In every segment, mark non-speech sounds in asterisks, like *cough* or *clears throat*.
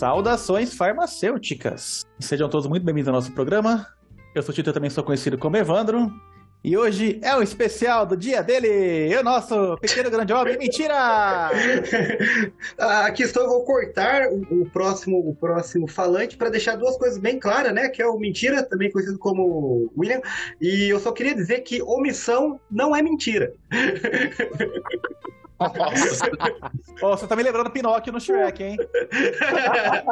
Saudações farmacêuticas! Sejam todos muito bem-vindos ao nosso programa. Eu sou o Tito, eu também sou conhecido como Evandro. E hoje é o especial do dia dele, o nosso pequeno grande homem, mentira! *laughs* Ah, Aqui eu vou cortar o, o próximo, o próximo falante para deixar duas coisas bem claras, né? Que é o mentira, também conhecido como William. E eu só queria dizer que omissão não é mentira. *laughs* Ó, você tá me lembrando Pinóquio no Shrek, hein? *laughs*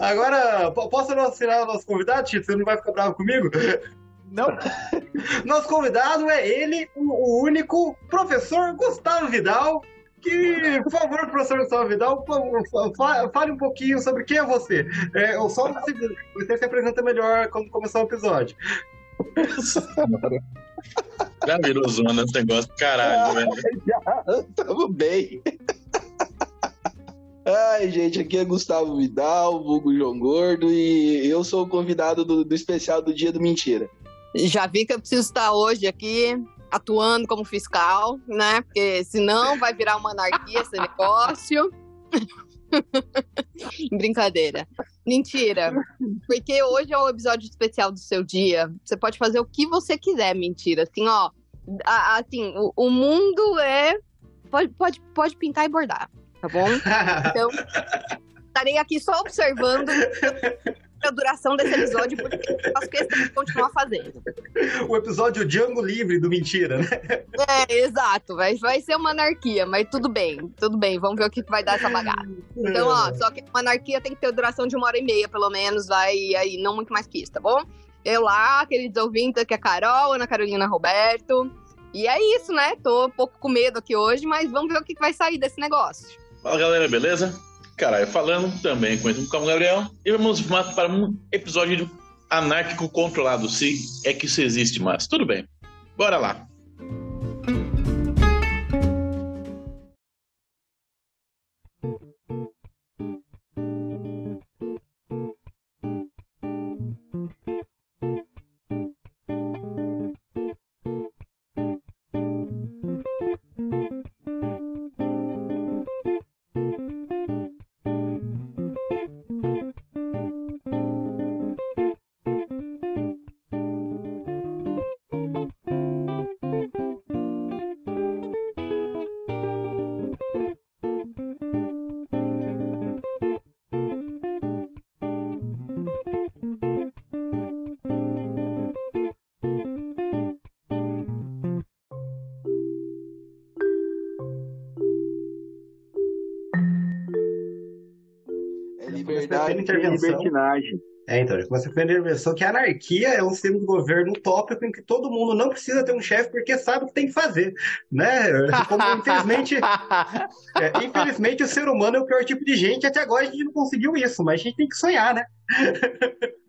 Agora, po- posso anunciar o nosso convidado, Tito? Você não vai ficar bravo comigo? Não, *laughs* Nosso convidado é ele, o, único professor Gustavo Vidal. Que, por favor, professor Gustavo Vidal, fale um pouquinho sobre quem é você. É, ou só você, você se apresenta melhor quando começar o episódio. *laughs* Já virou zona esse negócio, caralho, *laughs* velho. Tamo bem. Ai, gente, aqui é Gustavo Vidal, vulgo João Gordo, e eu sou o convidado do, do especial do Dia do Mentira. Já vi que eu preciso estar hoje aqui atuando como fiscal, né? Porque senão vai virar uma anarquia esse negócio. *laughs* *laughs* Brincadeira. Mentira. Porque hoje é o episódio especial do seu dia. Você pode fazer o que você quiser, mentira. Assim, ó. a- Assim, o, o mundo é. Pode, pode, pode pintar e bordar, tá bom? *laughs* Então, estarei aqui só observando a duração desse episódio, porque eu faço questão de continuar fazendo. o episódio Django Livre do Mentira, né? É, exato. Vai, vai ser uma anarquia, mas tudo bem, tudo bem. Vamos ver o que vai dar essa bagaça. Então, ó, só que uma anarquia tem que ter duração de uma hora e meia, pelo menos, vai aí, não muito mais que isso, tá bom? Eu lá, queridos ouvintes, que é a Carol, Ana Carolina Roberto. E é isso, né? Tô um pouco com medo aqui hoje, mas vamos ver o que vai sair desse negócio. Fala galera, beleza? Caralho, falando também conhecido como Gabriel. E vamos para um episódio anárquico controlado, se é que isso existe, mas tudo bem. Bora lá. É e intervenção. libertinagem. É, então, já começa a intervenção que a anarquia é um sistema de governo utópico em que todo mundo não precisa ter um chefe porque sabe o que tem que fazer, né? *laughs* Como, infelizmente, é, infelizmente, o ser humano é o pior tipo de gente. Até agora a gente não conseguiu isso, mas a gente tem que sonhar, né? *laughs*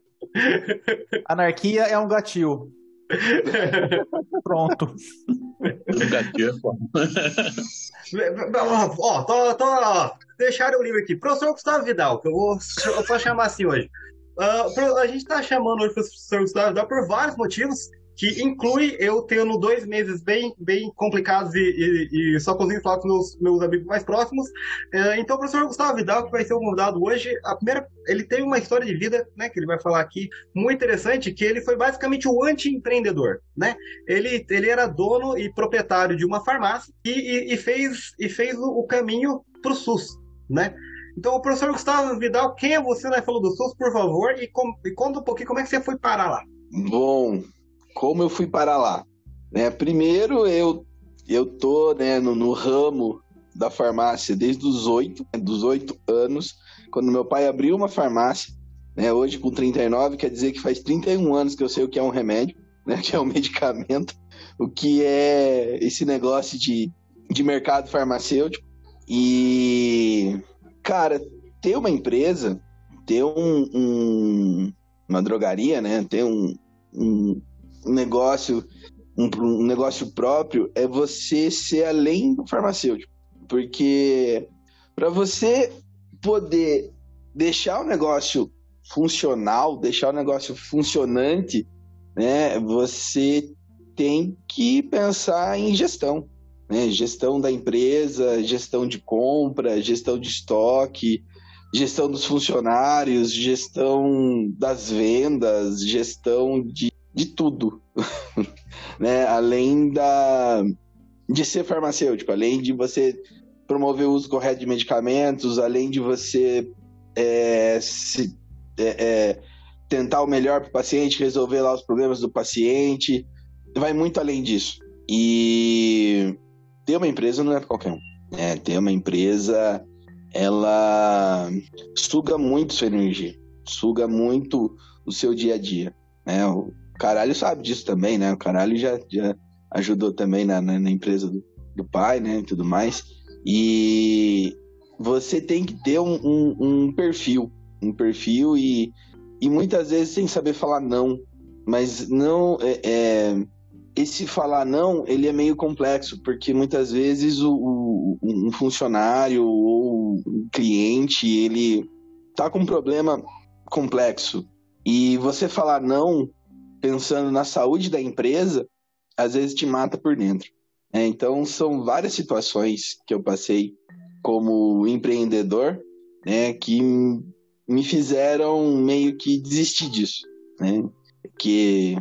anarquia é um gatil. *laughs* Pronto. Gatilho é foda. Ó, tô, tô, ó, deixaram o livro aqui. Professor Gustavo Vidal, que eu vou só chamar assim hoje. Pro- a gente tá chamando hoje o professor Gustavo Vidal por vários motivos, que inclui eu tendo dois meses bem, bem complicados e, e- e só conseguindo falar com meus, meus amigos mais próximos. Ah, então, o professor Gustavo Vidal, que vai ser o convidado hoje, a primeira, ele tem uma história de vida, né, que ele vai falar aqui, muito interessante, que ele foi basicamente o anti-empreendedor, né? Ele, ele era dono e proprietário de uma farmácia e, e- e fez, e fez o caminho para o SUS, né? Então, o professor Gustavo Vidal, quem é você na fala do SUS, por favor, e, com- e conta um pouquinho como é que você foi parar lá. Bom, como eu fui para lá? Né, primeiro, eu, eu tô né, no, no ramo da farmácia desde os oito, dos oito anos, quando meu pai abriu uma farmácia. Né, hoje, com 39, quer dizer que faz 31 anos que eu sei o que é um remédio, né, *laughs* que é um medicamento, o que é esse negócio de, de mercado farmacêutico. E, cara, ter uma empresa, ter um, um- uma drogaria, né, ter um, um negócio um, um negócio próprio é você ser além do farmacêutico. Porque para você poder deixar o negócio funcional deixar o negócio funcionante né? Você tem que pensar em gestão né? gestão da empresa gestão de compra gestão de estoque gestão dos funcionários, gestão das vendas, gestão de, de tudo, *laughs* né? Além da de ser farmacêutico, além de você promover o uso correto de medicamentos, além de você é, se, é, é, tentar o melhor para o paciente, resolver lá os problemas do paciente, vai muito além disso. E ter uma empresa não é para qualquer um. Né? Ter uma empresa, ela suga muito sua energia, suga muito o seu dia a dia. Né? O caralho sabe disso também, né? O caralho já, já ajudou também na, na, na empresa do, do, pai, né? E tudo mais. E você tem que ter um, um, um perfil, um perfil e, e muitas vezes sem saber falar não. Mas não é, é esse falar não, ele é meio complexo, porque muitas vezes o, o, um funcionário ou um cliente, ele tá com um problema complexo. E você falar não, pensando na saúde da empresa, às vezes te mata por dentro. É, então, são várias situações que eu passei como empreendedor, né, que me fizeram meio que desistir disso, né? Que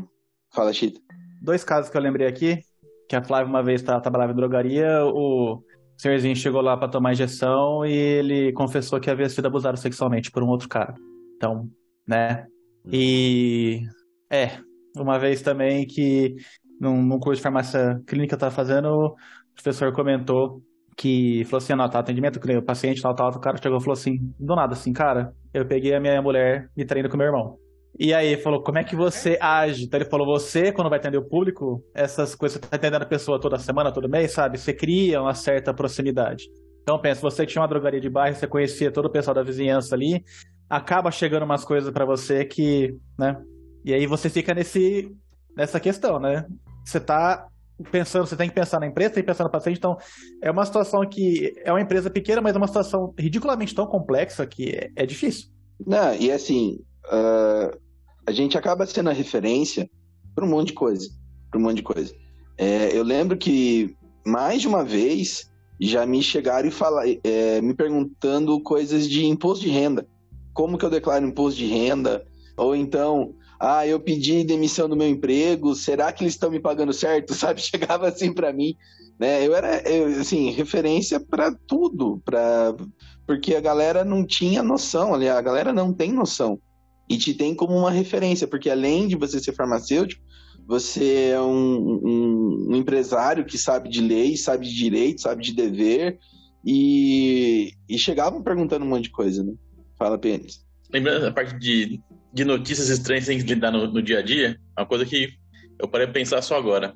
fala, Chita dois casos que eu lembrei aqui, que a Flávia uma vez tá, trabalhava em drogaria, o senhorzinho chegou lá para tomar injeção e ele confessou que havia sido abusado sexualmente por um outro cara. Então, né? E é, uma vez também que num, num curso de farmácia clínica eu tava fazendo, o professor comentou que falou assim, não, tá, atendimento, o paciente, tal, tal, o cara chegou e falou assim, do nada, assim, cara, eu peguei a minha mulher e treino com meu irmão. E aí falou, como é que você age? Então ele falou, você, quando vai atender o público, essas coisas, você tá atendendo a pessoa toda semana, todo mês, sabe? Você cria uma certa proximidade. Então pensa, você que tinha uma drogaria de bairro, você conhecia todo o pessoal da vizinhança ali, acaba chegando umas coisas para você que, né? E aí você fica nesse, nessa questão, né? Você tá pensando, você tem que pensar na empresa, tem que pensar no paciente, então é uma situação que é uma empresa pequena, mas é uma situação ridiculamente tão complexa que é, é difícil. Não, e assim, uh, a gente acaba sendo a referência para um monte de coisa. Para um monte de coisa. É, eu lembro que mais de uma vez já me chegaram e falar, é, me perguntando coisas de imposto de renda. Como que eu declaro imposto de renda? Ou então, ah, eu pedi demissão do meu emprego, será que eles estão me pagando certo? *laughs* Sabe? Chegava assim para mim, né? Eu era, eu, assim, referência para tudo, para porque a galera não tinha noção, aliás, a galera não tem noção e te tem como uma referência, porque além de você ser farmacêutico, você é um, um, um empresário que sabe de lei, sabe de direito, sabe de dever, e, e chegavam perguntando um monte de coisa, né? Fala, Pênis. Lembrando a parte de, de notícias estranhas que tem que lidar no, no dia a dia, uma coisa que eu parei de pensar só agora.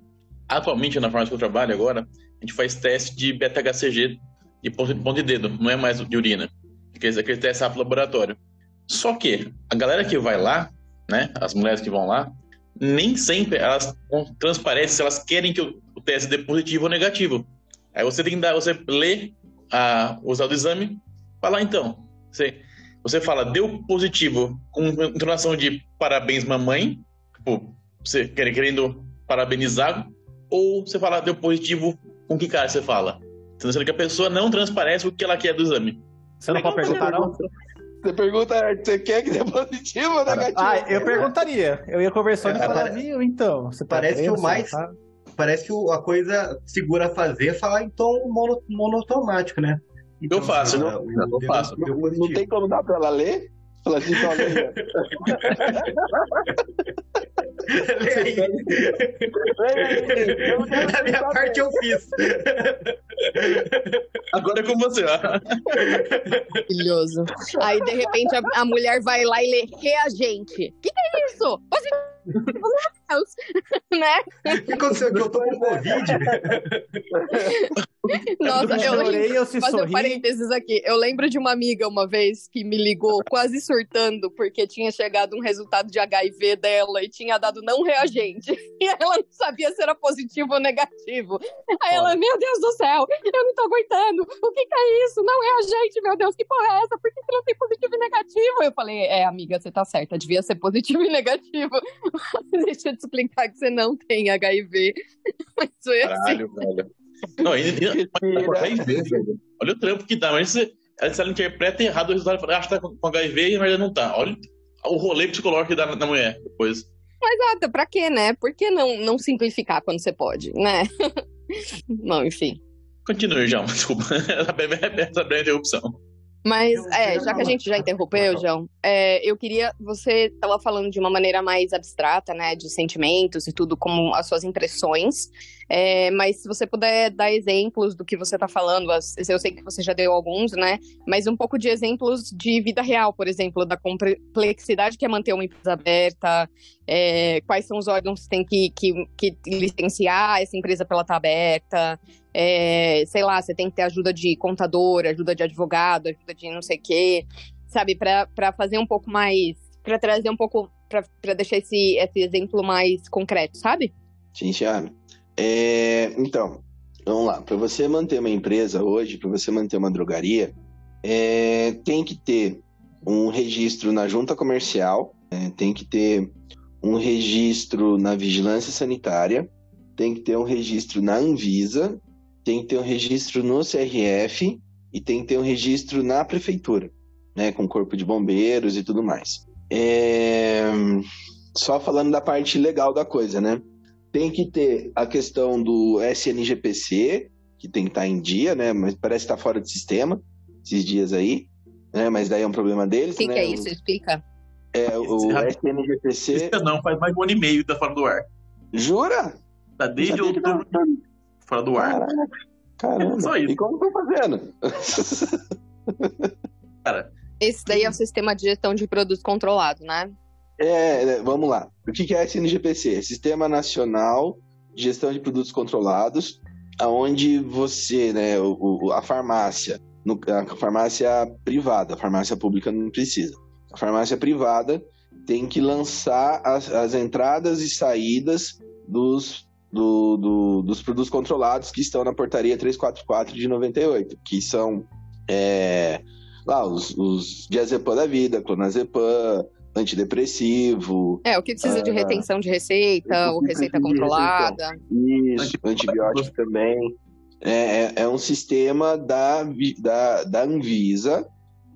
Atualmente, na farmácia que eu trabalho agora, a gente faz teste de beta-HCG de ponto, de dedo, não é mais de urina. Aquele, aquele teste rápido laboratório. Só que a galera que vai lá, né, as mulheres que vão lá, nem sempre elas transparecem se elas querem que o teste dê positivo ou negativo. Aí você tem que dar, você lê a, o resultado do exame, fala então. Você, você fala, deu positivo com entonação de parabéns, mamãe, tipo, você querendo parabenizar, ou você fala, deu positivo, com que cara você fala? Sendo que a pessoa não transparece o que ela quer do exame. Você não pode perguntar, não? Você pergunta, você quer que dê positivo ou negativo? Ah, eu perguntaria. Eu ia conversando é, e falar, viu, então. Você tá parece que o mais. Tá? Parece que a coisa segura a fazer é falar em tom mono, monotomático, né? Então, eu faço, não, eu, eu faço. Não, não tem como dar pra ela ler? Fala assim, então, A minha parte eu fiz. Agora é com você, ó. Maravilhoso. Aí, de repente, a, a, mulher vai lá e lê reagente. O que, que é isso? Você... Deus, *laughs* né? O que aconteceu que eu tô com Covid? *laughs* Nossa, eu, chorei, eu se fazer sorri. um parênteses aqui. Eu lembro de uma amiga uma vez que me ligou *laughs* quase surtando porque tinha chegado um resultado de HIV dela e tinha dado não reagente. *laughs* E ela não sabia se era positivo ou negativo. Aí ela, meu Deus do céu, eu não tô aguentando. O que, que é isso? Não reagente, meu Deus, que porra é essa? Por que, que não tem positivo e negativo? Eu falei, é, amiga, você tá certa, devia ser positivo e negativo. Deixa eu te explicar que você não tem HIV. Mas foi assim. Caralho, velho. Não, ainda, HIV, velho. Olha o trampo que dá, mas você, ela, ela interpreta errado o resultado, fala, acha que tá com HIV e na verdade não tá. Olha o rolê psicológico que dá na, na mulher depois. Exato, pra quê, né? Por que não, não simplificar quando você pode, né? *laughs* não, enfim. Continue, João, *laughs* desculpa. Essa breve interrupção. Mas, é, já que a gente já interrompeu, João, é, eu queria. Você estava falando de uma maneira mais abstrata, né? De sentimentos e tudo, como as suas impressões. É, mas se você puder dar exemplos do que você está falando, eu sei que você já deu alguns, né? Mas um pouco de exemplos de vida real, por exemplo, da complexidade que é manter uma empresa aberta, é, quais são os órgãos que tem que, que, que licenciar essa empresa para ela estar tá aberta. É, sei lá, você tem que ter ajuda de contador, ajuda de advogado, ajuda de não sei o quê, sabe? Para fazer um pouco mais. para trazer um pouco. para deixar esse, esse exemplo mais concreto, sabe? Sim, Thiago. É, então, vamos lá. Para você manter uma empresa hoje, para você manter uma drogaria, é, tem que ter um registro na junta comercial, é, tem que ter um registro na vigilância sanitária, tem que ter um registro na Anvisa tem que ter um registro no CRF e tem que ter um registro na prefeitura, né, com corpo de bombeiros e tudo mais. É... Só falando da parte legal da coisa, né? Tem que ter a questão do SNGPC, que tem que estar em dia, né? Mas parece estar fora de sistema esses dias aí, né? Mas daí é um problema deles. O que, né? que é isso? Explica. É, o SNGPC. Não, faz mais de um ano e meio que tá fora do ar. Jura? Tá desde outubro fora do ar. Caraca, caramba. Só isso. E como estão fazendo? *laughs* Cara. Esse daí é o sistema de gestão de produtos controlado, né? É, é vamos lá. O que é SNGPC? Sistema Nacional de Gestão de Produtos Controlados, aonde você, né, o, a farmácia, no, a farmácia privada, a farmácia pública não precisa. A farmácia privada tem que lançar as, as entradas e saídas dos do, do, dos produtos controlados que estão na portaria 344 de 98, que são é, lá os, os diazepam da vida, clonazepam, antidepressivo. É, o que precisa de ah, retenção de receita, ou receita controlada. Isso, antibiótico também. É, é, é, um sistema da, da, da Anvisa,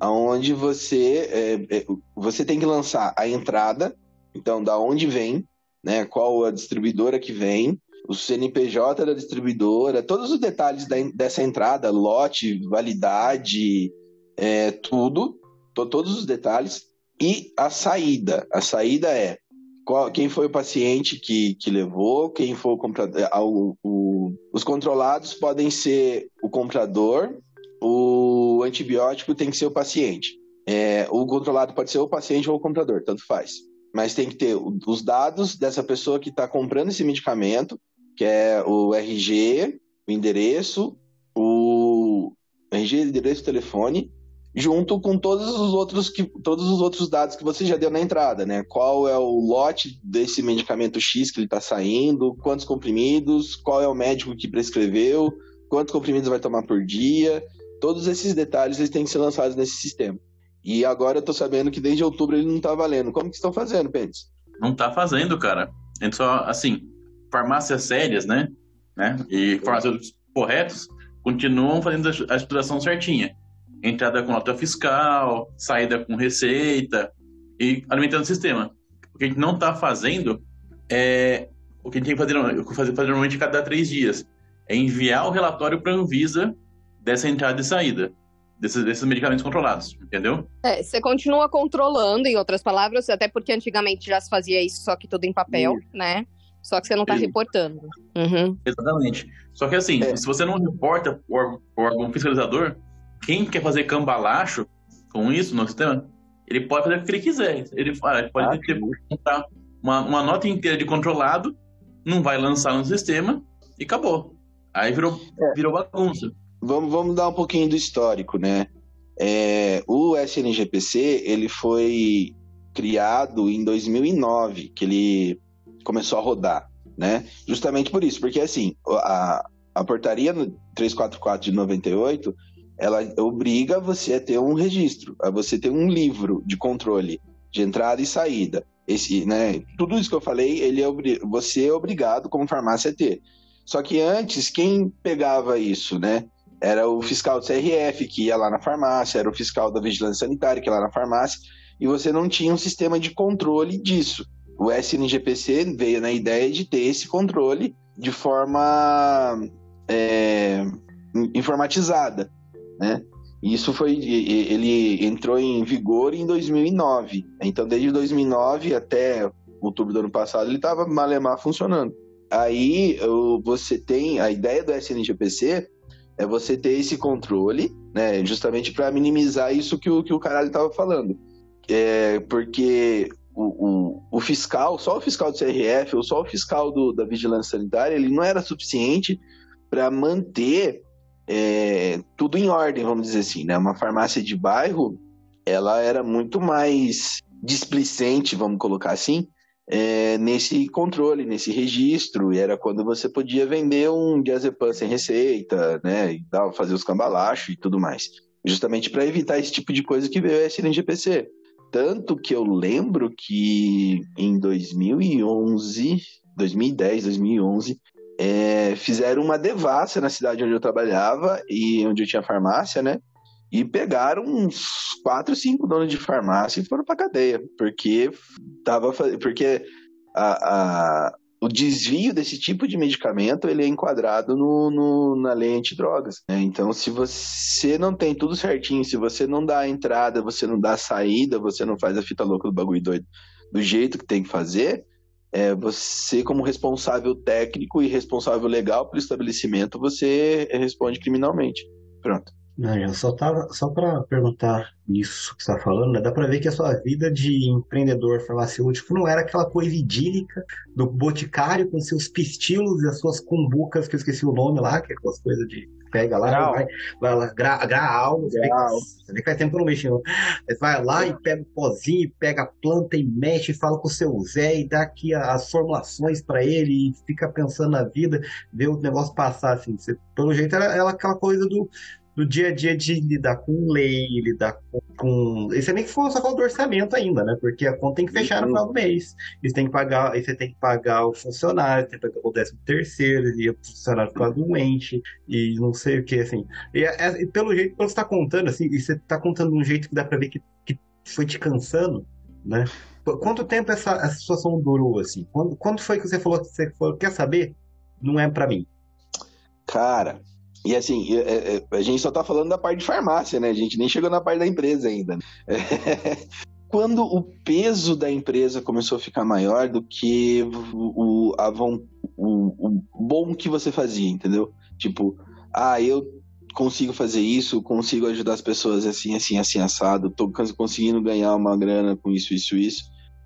onde você, é, é, você tem que lançar a entrada, então da onde vem, né, qual a distribuidora que vem, o CNPJ da distribuidora, todos os detalhes da, dessa entrada, lote, validade, é, tudo, to, todos os detalhes, e a saída. A saída é qual, quem foi o paciente que, que levou, quem foi o comprador. É, o, o, os controlados podem ser o comprador, o antibiótico tem que ser o paciente. É, o controlado pode ser o paciente ou o comprador, tanto faz. Mas tem que ter os dados dessa pessoa que está comprando esse medicamento, que é o RG, o endereço, o RG, endereço, telefone, junto com todos os outros que todos os outros dados que você já deu na entrada, né? Qual é o lote desse medicamento X que ele está saindo, quantos comprimidos, qual é o médico que prescreveu, quantos comprimidos vai tomar por dia, todos esses detalhes eles têm que ser lançados nesse sistema. E agora eu tô sabendo que desde outubro ele não tá valendo. Como que estão fazendo, Pentes? Não tá fazendo, cara. Só assim, farmácias sérias, né? né? E farmacêuticos corretos continuam fazendo a estruturação certinha. Entrada com nota fiscal, saída com receita e alimentando o sistema. O que a gente não está fazendo é o que a gente tem que fazer, fazer, fazer normalmente cada três dias. É enviar o relatório para a Anvisa dessa entrada e saída. Desses, desses, medicamentos controlados, entendeu? É, você continua controlando, em outras palavras, até porque antigamente já se fazia isso, só que tudo em papel, né? Só que você não está reportando. Uhum. Exatamente. Só que assim, é. se você não reporta o órgão fiscalizador, quem quer fazer cambalacho com isso no sistema, ele pode fazer o que ele quiser. Ele, ele pode ah, ter, montar uma, uma nota inteira de controlado, não vai lançar no sistema e acabou. Aí virou, é. virou bagunça. Vamos, vamos dar um pouquinho do histórico, né? É, o SNGPC ele foi criado em 2009, que ele começou a rodar, né? Justamente por isso, porque assim, a, a portaria 344 de 98, ela obriga você a ter um registro, a você ter um livro de controle de entrada e saída. Esse, né, tudo isso que eu falei, ele é você é obrigado como farmácia a ter. Só que antes, quem pegava isso, né? Era o fiscal do CRF que ia lá na farmácia, era o fiscal da vigilância sanitária que ia lá na farmácia, e você não tinha um sistema de controle disso. O SNGPC veio na ideia de ter esse controle de forma é, informatizada, né? Isso foi, ele entrou em vigor em 2009. Então, desde 2009 até outubro do ano passado, ele estava malemar funcionando. Aí você tem a ideia do SNGPC é você ter esse controle, né? Justamente para minimizar isso que o, que o caralho estava falando. É, porque o, o, o, fiscal, só o fiscal do CRF ou só o fiscal do, da vigilância sanitária, ele não era suficiente para manter é, tudo em ordem, vamos dizer assim, né? Uma farmácia de bairro, ela era muito mais displicente, vamos colocar assim, é, nesse controle, nesse registro, e era quando você podia vender um diazepam sem receita, né, e dar, fazer os cambalachos e tudo mais. Justamente para evitar esse tipo de coisa que veio a SNGPC. Tanto que eu lembro que em 2011, 2010, 2011, é, fizeram uma devassa na cidade onde eu trabalhava e onde eu tinha farmácia, né? E pegaram uns quatro, cinco donos de farmácia e foram pra cadeia, porque tava porque a, a, o desvio desse tipo de medicamento ele é enquadrado no, no, na lei antidrogas. Né? Então, se você não tem tudo certinho, se você não dá a entrada, você não dá a saída, você não faz a fita louca do bagulho doido do jeito que tem que fazer, é, você, como responsável técnico e responsável legal pelo estabelecimento, você responde criminalmente. Pronto. Não, só tava só para perguntar isso que você está falando, né? Dá para ver que a sua vida de empreendedor farmacêutico não era aquela coisa idílica do boticário com seus pistilos e as suas cumbucas, que eu esqueci o nome lá, que é aquelas coisas de pega lá, Grau. vai, vai lá, gra, graal, você vê que faz tempo que eu não mexi, não. Vai lá e pega o pozinho, pega a planta e mexe, fala com o seu Zé e dá aqui as formulações para ele e fica pensando na vida, vê o negócio passar assim. Você, pelo jeito era, era aquela coisa do do dia a dia de lidar com lei, lidar com. com... Isso é nem que for só do orçamento ainda, né? Porque a conta tem que fechar no final do mês. Você tem que pagar, você tem que pagar o funcionário, tem que pagar o décimo terceiro, e o funcionário ficar doente, e não sei o que, assim. E, é, é, pelo jeito que você está contando, assim, e você está contando de um jeito que dá para ver que, que foi te cansando, né? Quanto tempo essa, essa situação durou, assim? Quando, quando foi que você falou que você falou, quer saber? Não é para mim. Cara, e assim, é, é, a gente só tá falando da parte de farmácia, né? A gente nem chegou na parte da empresa ainda. *laughs* Quando o peso da empresa começou a ficar maior do que o, a, o, o bom que você fazia, entendeu? Tipo, ah, eu consigo fazer isso, consigo ajudar as pessoas assim, assim, assim, assado, tô conseguindo ganhar uma grana com isso, isso, isso.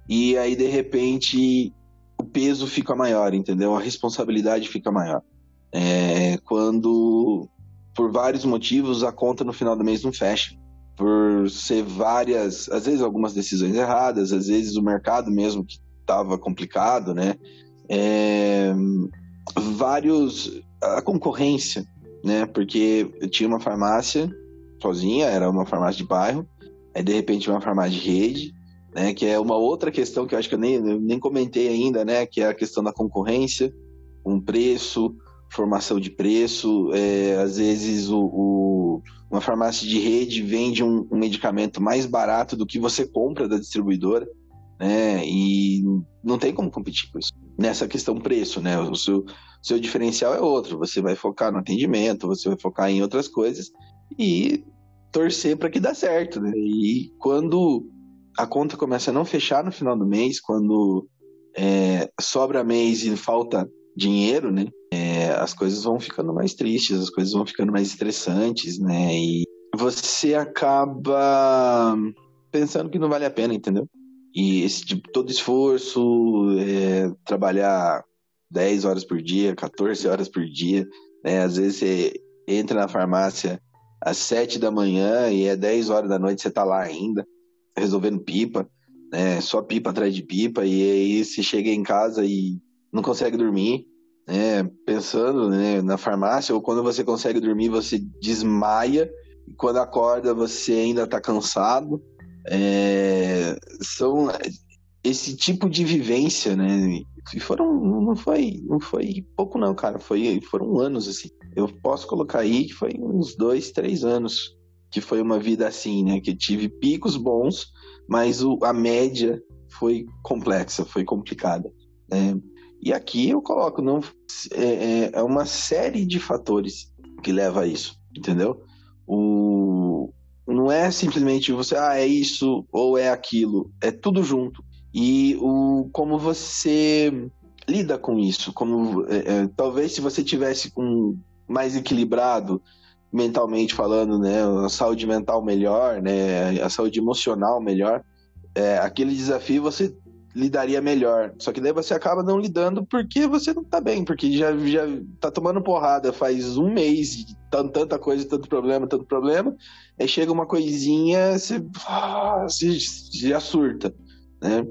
E aí, de repente, o peso fica maior, entendeu? A responsabilidade fica maior. É, quando, por vários motivos, a conta no final do mês não fecha. Por ser várias, às vezes algumas decisões erradas, às vezes o mercado mesmo que estava complicado, né? É, vários. a concorrência, né? Porque eu tinha uma farmácia sozinha, era uma farmácia de bairro, aí de repente uma farmácia de rede, né? Que é uma outra questão que eu acho que eu nem, nem comentei ainda, né? Que é a questão da concorrência, um preço, formação de preço. É, às vezes o, o, uma farmácia de rede vende um, um, medicamento mais barato do que você compra da distribuidora, né? E não tem como competir com isso. Nessa questão preço, né? O seu, seu diferencial é outro. Você vai focar no atendimento, você vai focar em outras coisas e torcer para que dê certo, né? E quando a conta começa a não fechar no final do mês, quando é, sobra mês e falta dinheiro, né? É, as coisas vão ficando mais tristes, as coisas vão ficando mais estressantes, né? E você acaba pensando que não vale a pena, entendeu? E esse tipo, todo esforço, é, trabalhar 10 horas por dia, 14 horas por dia, né? Às vezes você entra na farmácia às 7 da manhã e é 10 horas da noite você tá lá ainda, resolvendo pipa, né? Só pipa atrás de pipa, e aí você chega em casa e não consegue dormir, né? pensando né, na farmácia, ou quando você consegue dormir, você desmaia, e quando acorda, você ainda está cansado. É, são esse tipo de vivência, né? E foram, não foi, não foi pouco não, cara. Foi, foram anos assim. Eu posso colocar aí que foi uns dois, três anos que foi uma vida assim, né? Que tive picos bons, mas o, a média foi complexa, foi complicada. Né? E aqui eu coloco, não é, é, é uma série de fatores que leva a isso, entendeu? O, não é simplesmente você, ah, é isso ou é aquilo, é tudo junto. E o como você lida com isso, como é, é, talvez se você tivesse com mais equilibrado mentalmente falando, né, a saúde mental melhor, né, a saúde emocional melhor, é, aquele desafio você lidaria melhor. Só que daí você acaba não lidando porque você não tá bem, porque já, já tá tomando porrada faz um mês, tanta coisa, tanto problema, tanto problema, aí chega uma coisinha, você, ah, você já surta, né?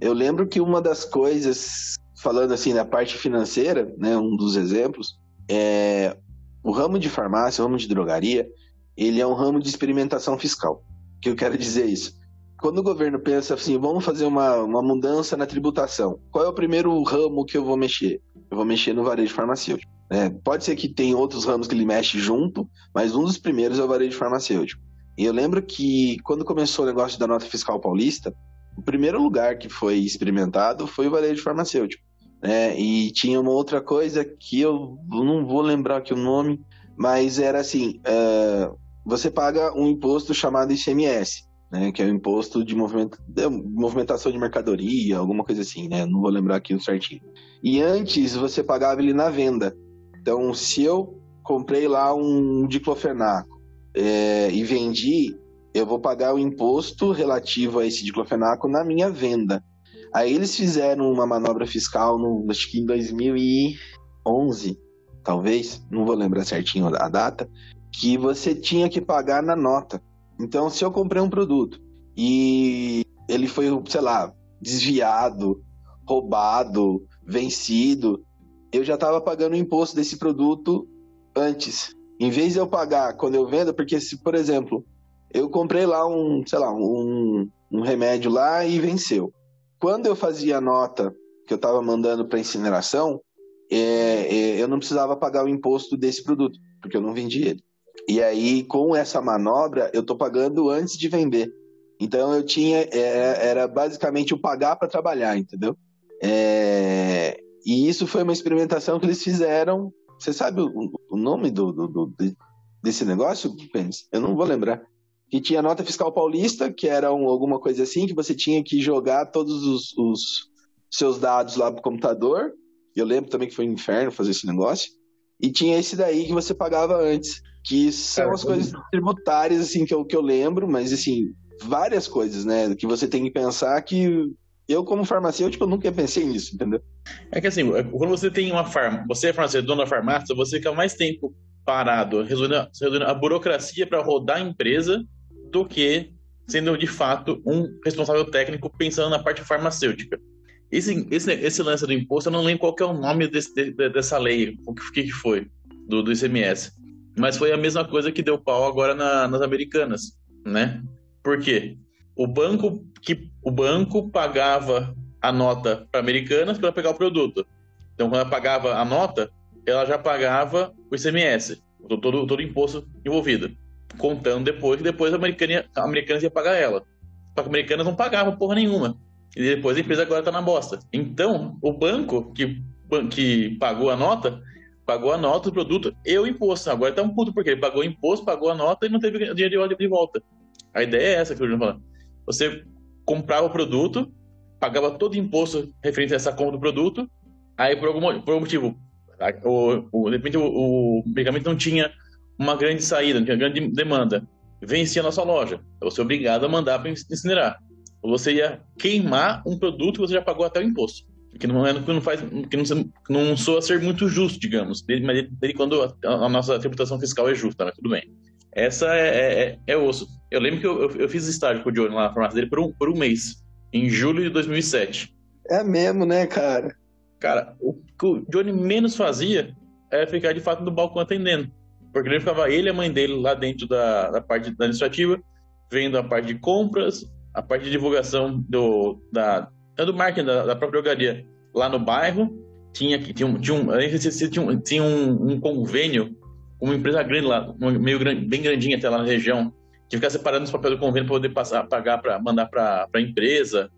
Eu lembro que uma das coisas, falando assim na parte financeira, né, um dos exemplos, é o ramo de farmácia, o ramo de drogaria, ele é um ramo de experimentação fiscal. O que eu quero dizer isso? Quando o governo pensa assim, vamos fazer uma, uma mudança na tributação, qual é o primeiro ramo que eu vou mexer? Eu vou mexer no varejo farmacêutico. Né? Pode ser que tem outros ramos que ele mexe junto, mas um dos primeiros é o varejo farmacêutico. E eu lembro que quando começou o negócio da nota fiscal paulista, o primeiro lugar que foi experimentado foi o varejo farmacêutico. Né? E tinha uma outra coisa que eu não vou lembrar aqui o nome, mas era assim: uh, você paga um imposto chamado ICMS né, que é o imposto de, movimento, movimentação de mercadoria, alguma coisa assim, né? Não vou lembrar aqui certinho. E antes você pagava ele na venda. Então, se eu comprei lá um diclofenaco é, e vendi, eu vou pagar o imposto relativo a esse diclofenaco na minha venda. Aí eles fizeram uma manobra fiscal, no, acho que em 2011, talvez, não vou lembrar certinho a data, que você tinha que pagar na nota. Então, se eu comprei um produto e ele foi, sei lá, desviado, roubado, vencido, eu já estava pagando o imposto desse produto antes. Em vez de eu pagar quando eu vendo, porque se, por exemplo, eu comprei lá um, sei lá, um, um remédio lá e venceu. Quando eu fazia a nota que eu estava mandando para incineração, é, é, eu não precisava pagar o imposto desse produto, porque eu não vendi ele. E aí, com essa manobra, eu estou pagando antes de vender. Então, eu tinha. Era, é, era basicamente o pagar para trabalhar, entendeu? É, e isso foi uma experimentação que eles fizeram. Você sabe o, o nome do, do, do, desse negócio, Pênis? Eu não vou lembrar. Que tinha nota fiscal paulista, que era um, alguma coisa assim, que você tinha que jogar todos os, os seus dados lá pro computador. Eu lembro também que foi um inferno fazer esse negócio. E tinha esse daí que você pagava antes. Que são as coisas tributárias, assim, que eu, que eu lembro, mas, assim, várias coisas, né? Que você tem que pensar que eu, como farmacêutico, nunca pensei nisso, entendeu? É que assim, quando você tem uma farmácia, você é farmacêutico, dono da farmácia, você fica mais tempo parado, resolvendo, resolvendo a burocracia para rodar a empresa do que sendo de fato um responsável técnico pensando na parte farmacêutica. Esse, esse, esse lance do imposto, eu não lembro qual é o nome desse, de, dessa lei, o que, que foi, do, do ICMS. Mas foi a mesma coisa que deu pau agora na, nas americanas, né? Por quê? O banco, que, o banco pagava a nota para americanas para pegar o produto. Então, quando ela pagava a nota, ela já pagava o ICMS, todo, todo o imposto envolvido. Contando depois que depois a americana, a americana ia pagar ela. Só que a americana não pagava porra nenhuma. E depois a empresa agora está na bosta. Então, o banco que, que pagou a nota pagou a nota do produto e o imposto. Agora tá um puto, porque ele pagou o imposto, pagou a nota e não teve dinheiro de volta. A ideia é essa que eu estou falando. Você comprava o produto, pagava todo o imposto referente a essa compra do produto, aí por algum, por algum motivo, o, o, de repente o, o medicamento não tinha uma grande saída, não tinha grande demanda, vencia a nossa loja. Você é obrigado a mandar para incinerar. Você ia queimar um produto que você já pagou até o imposto que não, é, que não faz, que não, não soa ser muito justo, digamos, desde, mas desde quando a, a, nossa tributação fiscal é justa, mas tudo bem. Essa é, é, é, é osso. Eu lembro que eu, eu, eu, fiz estágio com o Johnny lá na farmácia dele por um, por um mês, em julho de 2007. É mesmo, né, cara? Cara, o que o Johnny menos fazia era ficar de fato no balcão atendendo. Porque ele ficava ele e a mãe dele lá dentro da, da parte administrativa, vendo a parte de compras, a parte de divulgação do, da, do marketing da, da própria drogaria. lá no bairro, tinha, tinha, um, tinha, um, tinha, um, tinha um, um convênio com uma empresa grande lá, meio grande, bem grandinha até lá na região, que ficar separando os papéis do convênio para poder passar, pagar, para mandar para a empresa.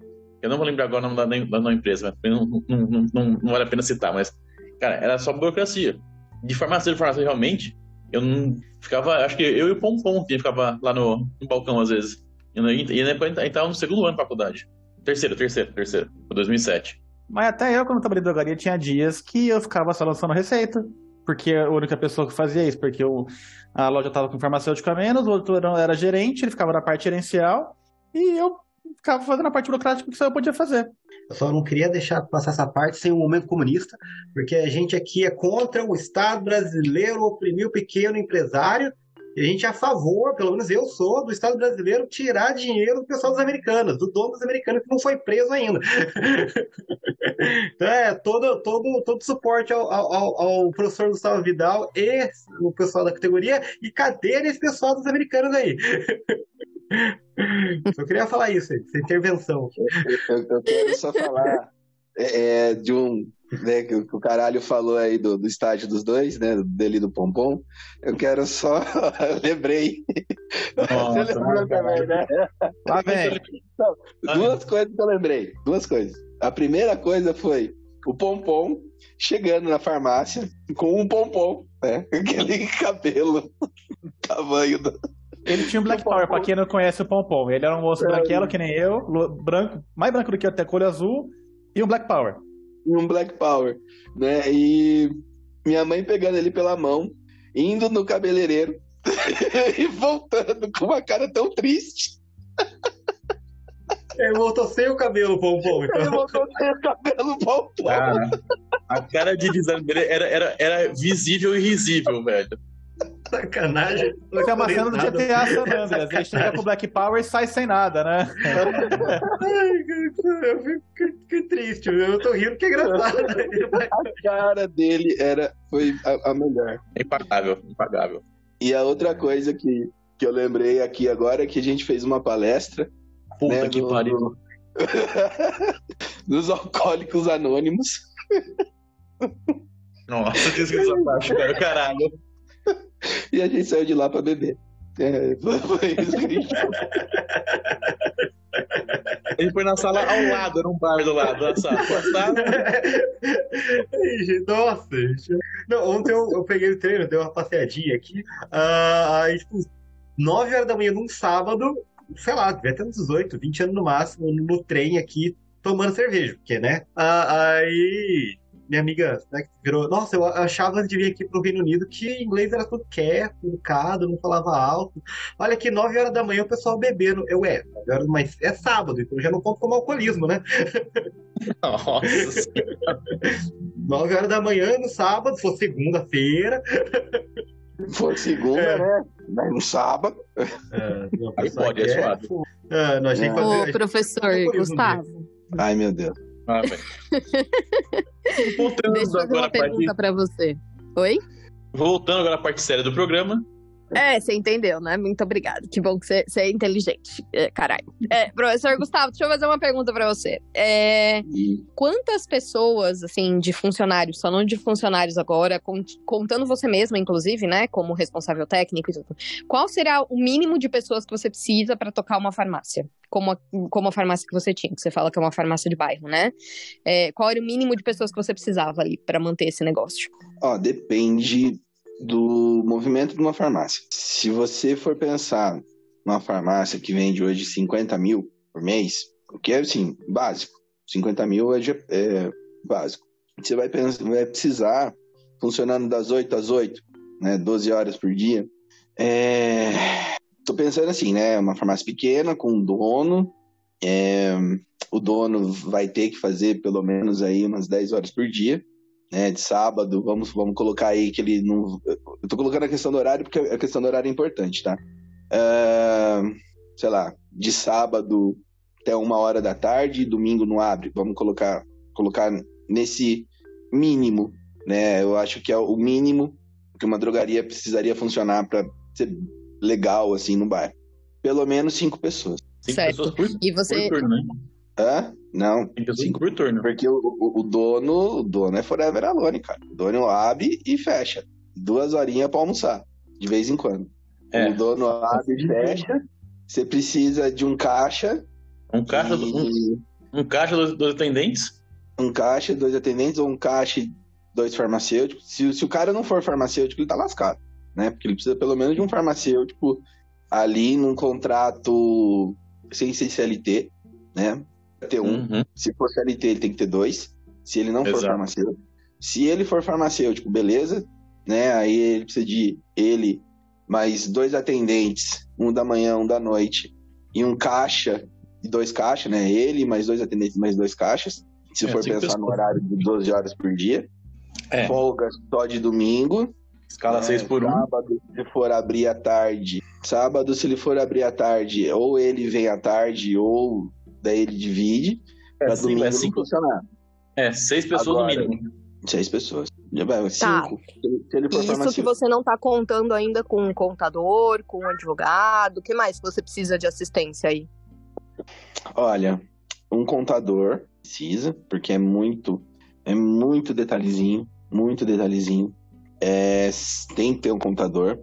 Eu não vou lembrar agora o nome da, da, empresa, não, não, não, não, não vale a pena citar, mas, cara, era só burocracia. De farmácia de farmácia, realmente, eu não ficava, acho que eu e o Pompom que ficava lá no, no balcão às vezes. E, e, e tava no segundo ano de faculdade. Terceiro, terceiro, terceiro. Foi 2007. Mas até eu, quando trabalhei em drogaria, tinha dias que eu ficava só lançando receita. Porque a única pessoa que fazia isso, porque eu, a loja estava com farmacêutico a menos, o outro era gerente, ele ficava na parte gerencial, e eu ficava fazendo a parte burocrática que só eu podia fazer. Eu só não queria deixar passar essa parte sem o um momento comunista, porque a gente aqui é contra o Estado brasileiro oprimir o pequeno empresário a gente é a favor, pelo menos eu sou, do Estado brasileiro tirar dinheiro do pessoal dos americanos, do dono dos americanos que não foi preso ainda. *laughs* então é todo, todo, todo suporte ao, ao, ao, professor Gustavo Vidal e o pessoal da categoria. E cadê esse pessoal dos americanos aí? *laughs* Eu queria falar isso, essa intervenção. Eu, eu quero só falar é, é de um né, que, o caralho falou aí do, do estádio dos dois, né? Dele do Pompom. Eu quero só. *laughs* lembrei. Nossa, Você lembrou também, né? Duas coisas que eu lembrei. Duas coisas. A primeira coisa foi o Pompom chegando na farmácia com um pompom, né? *laughs* Aquele cabelo, tamanho do. Ele tinha um Black Power, pra quem não conhece o Pompom. Ele era um moço é, branquelo, que nem eu, branco, mais branco do que até cor azul, e um Black Power e um Black Power, né? E minha mãe pegando ele pela mão, indo no cabeleireiro *laughs* e voltando com uma cara tão triste. Ele voltou sem o cabelo pompom, então. Ele voltou sem o cabelo pompom. Cara, a cara de desânimo dele era, era, era visível e risível, velho. Sacanagem. Isso é uma cena do GTA San Andreas. Ele chega com Black Power e sai sem nada, né? Ai, eu fico, triste. Eu tô rindo que é engraçado. A cara dele era, foi a, a melhor. Impagável, impagável. E a outra coisa que, que eu lembrei aqui agora é que a gente fez uma palestra. Puta né, que no, pariu. No... *laughs* dos alcoólicos anônimos. Nossa, que essa parte, cara. Caralho. *laughs* e a gente saiu de lá pra beber. É, foi isso que a gente Ele foi na sala ao lado, era um bar do lado da sala. Nossa, não, ontem eu, eu, peguei o treino, dei uma passeadinha aqui. Uh, aí, tipo, 9 horas da manhã num sábado, sei lá, devia ter uns 18, 20 anos no máximo, no trem aqui, tomando cerveja, porque, né? Uh, aí minha amiga né, virou. Nossa, eu achava antes de vir aqui pro Reino Unido que inglês era tudo quieto, educado, não falava alto. Olha que 9 horas da manhã o pessoal bebendo. Eu, é, mas é sábado, então já não conto como alcoolismo, né? *laughs* Nossa 9 horas da manhã no sábado, se for segunda-feira. For segunda, é. né? Mas no sábado. É, Aí pode, é suave. É, nós é. Ô, professor Gustavo. Ai, meu Deus. Ah, *laughs* Voltando Deixa eu fazer uma pergunta parte... para você. Oi? Voltando agora à parte séria do programa. É, você entendeu, né? Muito obrigado. Que bom que você, é inteligente. É, caralho. É, professor Gustavo, deixa eu fazer uma pergunta para você. É, quantas pessoas, assim, de funcionários, não de funcionários agora, contando você mesma, inclusive, né, como responsável técnico e tudo, qual será o mínimo de pessoas que você precisa para tocar uma farmácia? Como a, como a farmácia que você tinha, que você fala que é uma farmácia de bairro, né? É, qual era o mínimo de pessoas que você precisava ali para manter esse negócio? Ó, depende do movimento de uma farmácia. Se você for pensar numa farmácia que vende hoje 50 mil por mês, o que é assim, básico. 50 mil é, é básico. Você vai, pensar, vai precisar, funcionando das 8 às 8, né, 12 horas por dia. É... Tô pensando assim, né? Uma farmácia pequena, com um dono. É... O dono vai ter que fazer pelo menos aí umas 10 horas por dia né, de sábado, vamos, vamos colocar aí que ele não. Eu tô colocando a questão do horário porque a questão do horário é importante, tá? Uh, sei lá, de sábado até uma hora da tarde, domingo não abre. Vamos colocar, colocar nesse mínimo, né? Eu acho que é o mínimo que uma drogaria precisaria funcionar para ser legal assim no bar. Pelo menos cinco pessoas. Cinco certo. Pessoas por, e você. Por turno, né? Hã? Não. Cinco por turno. Porque o, o, o dono, o dono é forever alone, cara. O dono abre e fecha. Duas horinhas pra almoçar, de vez em quando. É. O dono abre e fecha. Você precisa de um caixa. Um caixa, um, e- um caixa dos, dos atendentes. um caixa, dois atendentes, ou um caixa e dois farmacêuticos. Se, se o cara não for farmacêutico, ele tá lascado, né? Porque ele precisa pelo menos de um farmacêutico ali num contrato sem CLT, né? Ter um. Uhum. Se for CLT, ele tem que ter dois. Se ele não for Exato. farmacêutico. Se ele for farmacêutico, beleza, né? Aí ele precisa de ele mais dois atendentes, um da manhã, um da noite, e um caixa, e dois caixas, né? Ele mais dois atendentes, mais dois caixas. Se É, for pensar no pessoas. horário de 12 horas por dia. É. Folga só de domingo. Escala É, 6 por 1. Sábado, se for abrir à tarde. Sábado, se ele for abrir à tarde, ou ele vem à tarde, ou daí ele divide. É, Pra cinco, domingo é, cinco, funcionar. é, seis pessoas Agora, no mínimo. Seis pessoas. Já vai, Tá. Cinco. Se- Se ele for Isso que você não tá contando ainda com um contador, com um advogado, o que mais que você precisa de assistência aí? Olha, um contador precisa, porque é muito, é muito detalhezinho, muito detalhezinho. É, tem que ter um contador.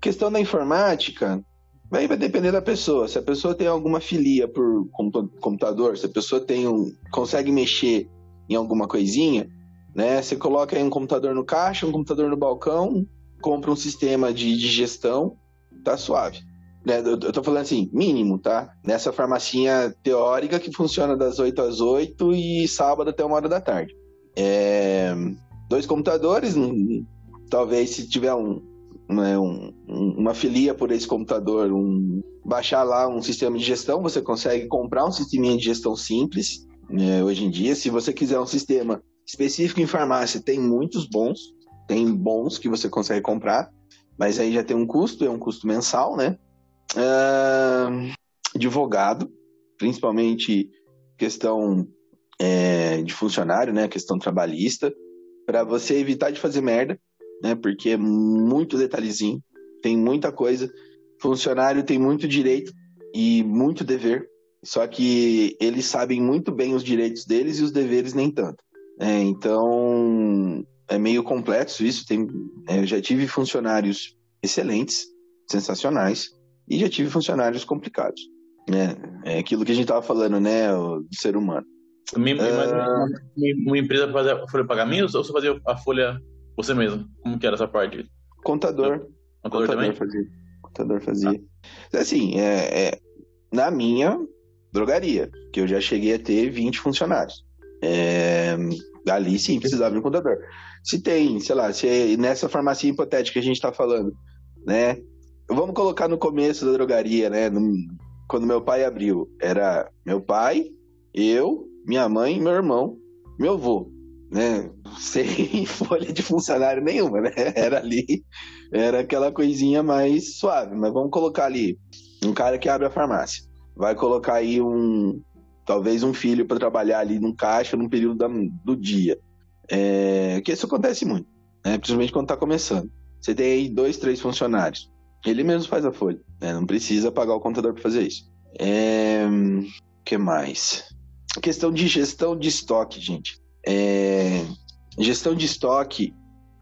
Questão da informática, vai, vai depender da pessoa. Se a pessoa tem alguma filia por compu- computador, se a pessoa tem um, consegue mexer em alguma coisinha, né? Você coloca aí um computador no caixa, um computador no balcão, compra um sistema de, de gestão, tá suave. Né, Eu eu tô falando assim, mínimo, tá? Nessa farmacinha teórica que funciona das 8 às 8 e sábado até uma hora da tarde. É, Dois computadores, talvez se tiver um, né, um- um- uma filia por esse computador, um, baixar lá um sistema de gestão, você consegue comprar um sisteminha de gestão simples né, hoje em dia. Se você quiser um sistema específico em farmácia, tem muitos bons, tem bons que você consegue comprar, mas aí já tem um custo, é um custo mensal, né? Ah, advogado, principalmente questão é, de funcionário, né? Questão trabalhista, para você evitar de fazer merda, né? Porque é muito detalhezinho, tem muita coisa. Funcionário tem muito direito e muito dever, só que eles sabem muito bem os direitos deles e os deveres nem tanto. né? então é meio complexo isso. Tem, é, eu já tive funcionários excelentes, sensacionais, e já tive funcionários complicados. Né? É aquilo que a gente tava falando, né? Do ser humano. Também, Ah. mas uma, uma empresa fazer a folha de pagamentos ou você fazia a folha você mesmo? Como que era essa parte? Contador. Contador também? fazia. Contador fazia. Assim, é, é, na minha drogaria, que eu já cheguei a ter 20 funcionários. É, ali sim precisava de um contador. Se tem, sei lá, se é nessa farmácia hipotética que a gente tá falando, né? Vamos colocar no começo da drogaria, né? no- quando meu pai abriu, era meu pai, eu, minha mãe, meu irmão, meu avô, né? Sem *laughs* folha de funcionário nenhuma, né? Era ali, era aquela coisinha mais suave. Mas vamos colocar ali um cara que abre a farmácia. Vai colocar aí um, talvez um filho para trabalhar ali num caixa num período da- do dia. É, que isso acontece muito, né? Principalmente quando tá começando. Você tem aí dois, três funcionários. Ele mesmo faz a folha, né? Não precisa pagar o contador para fazer isso. É, que mais? Questão de gestão de estoque, gente. É, gestão de estoque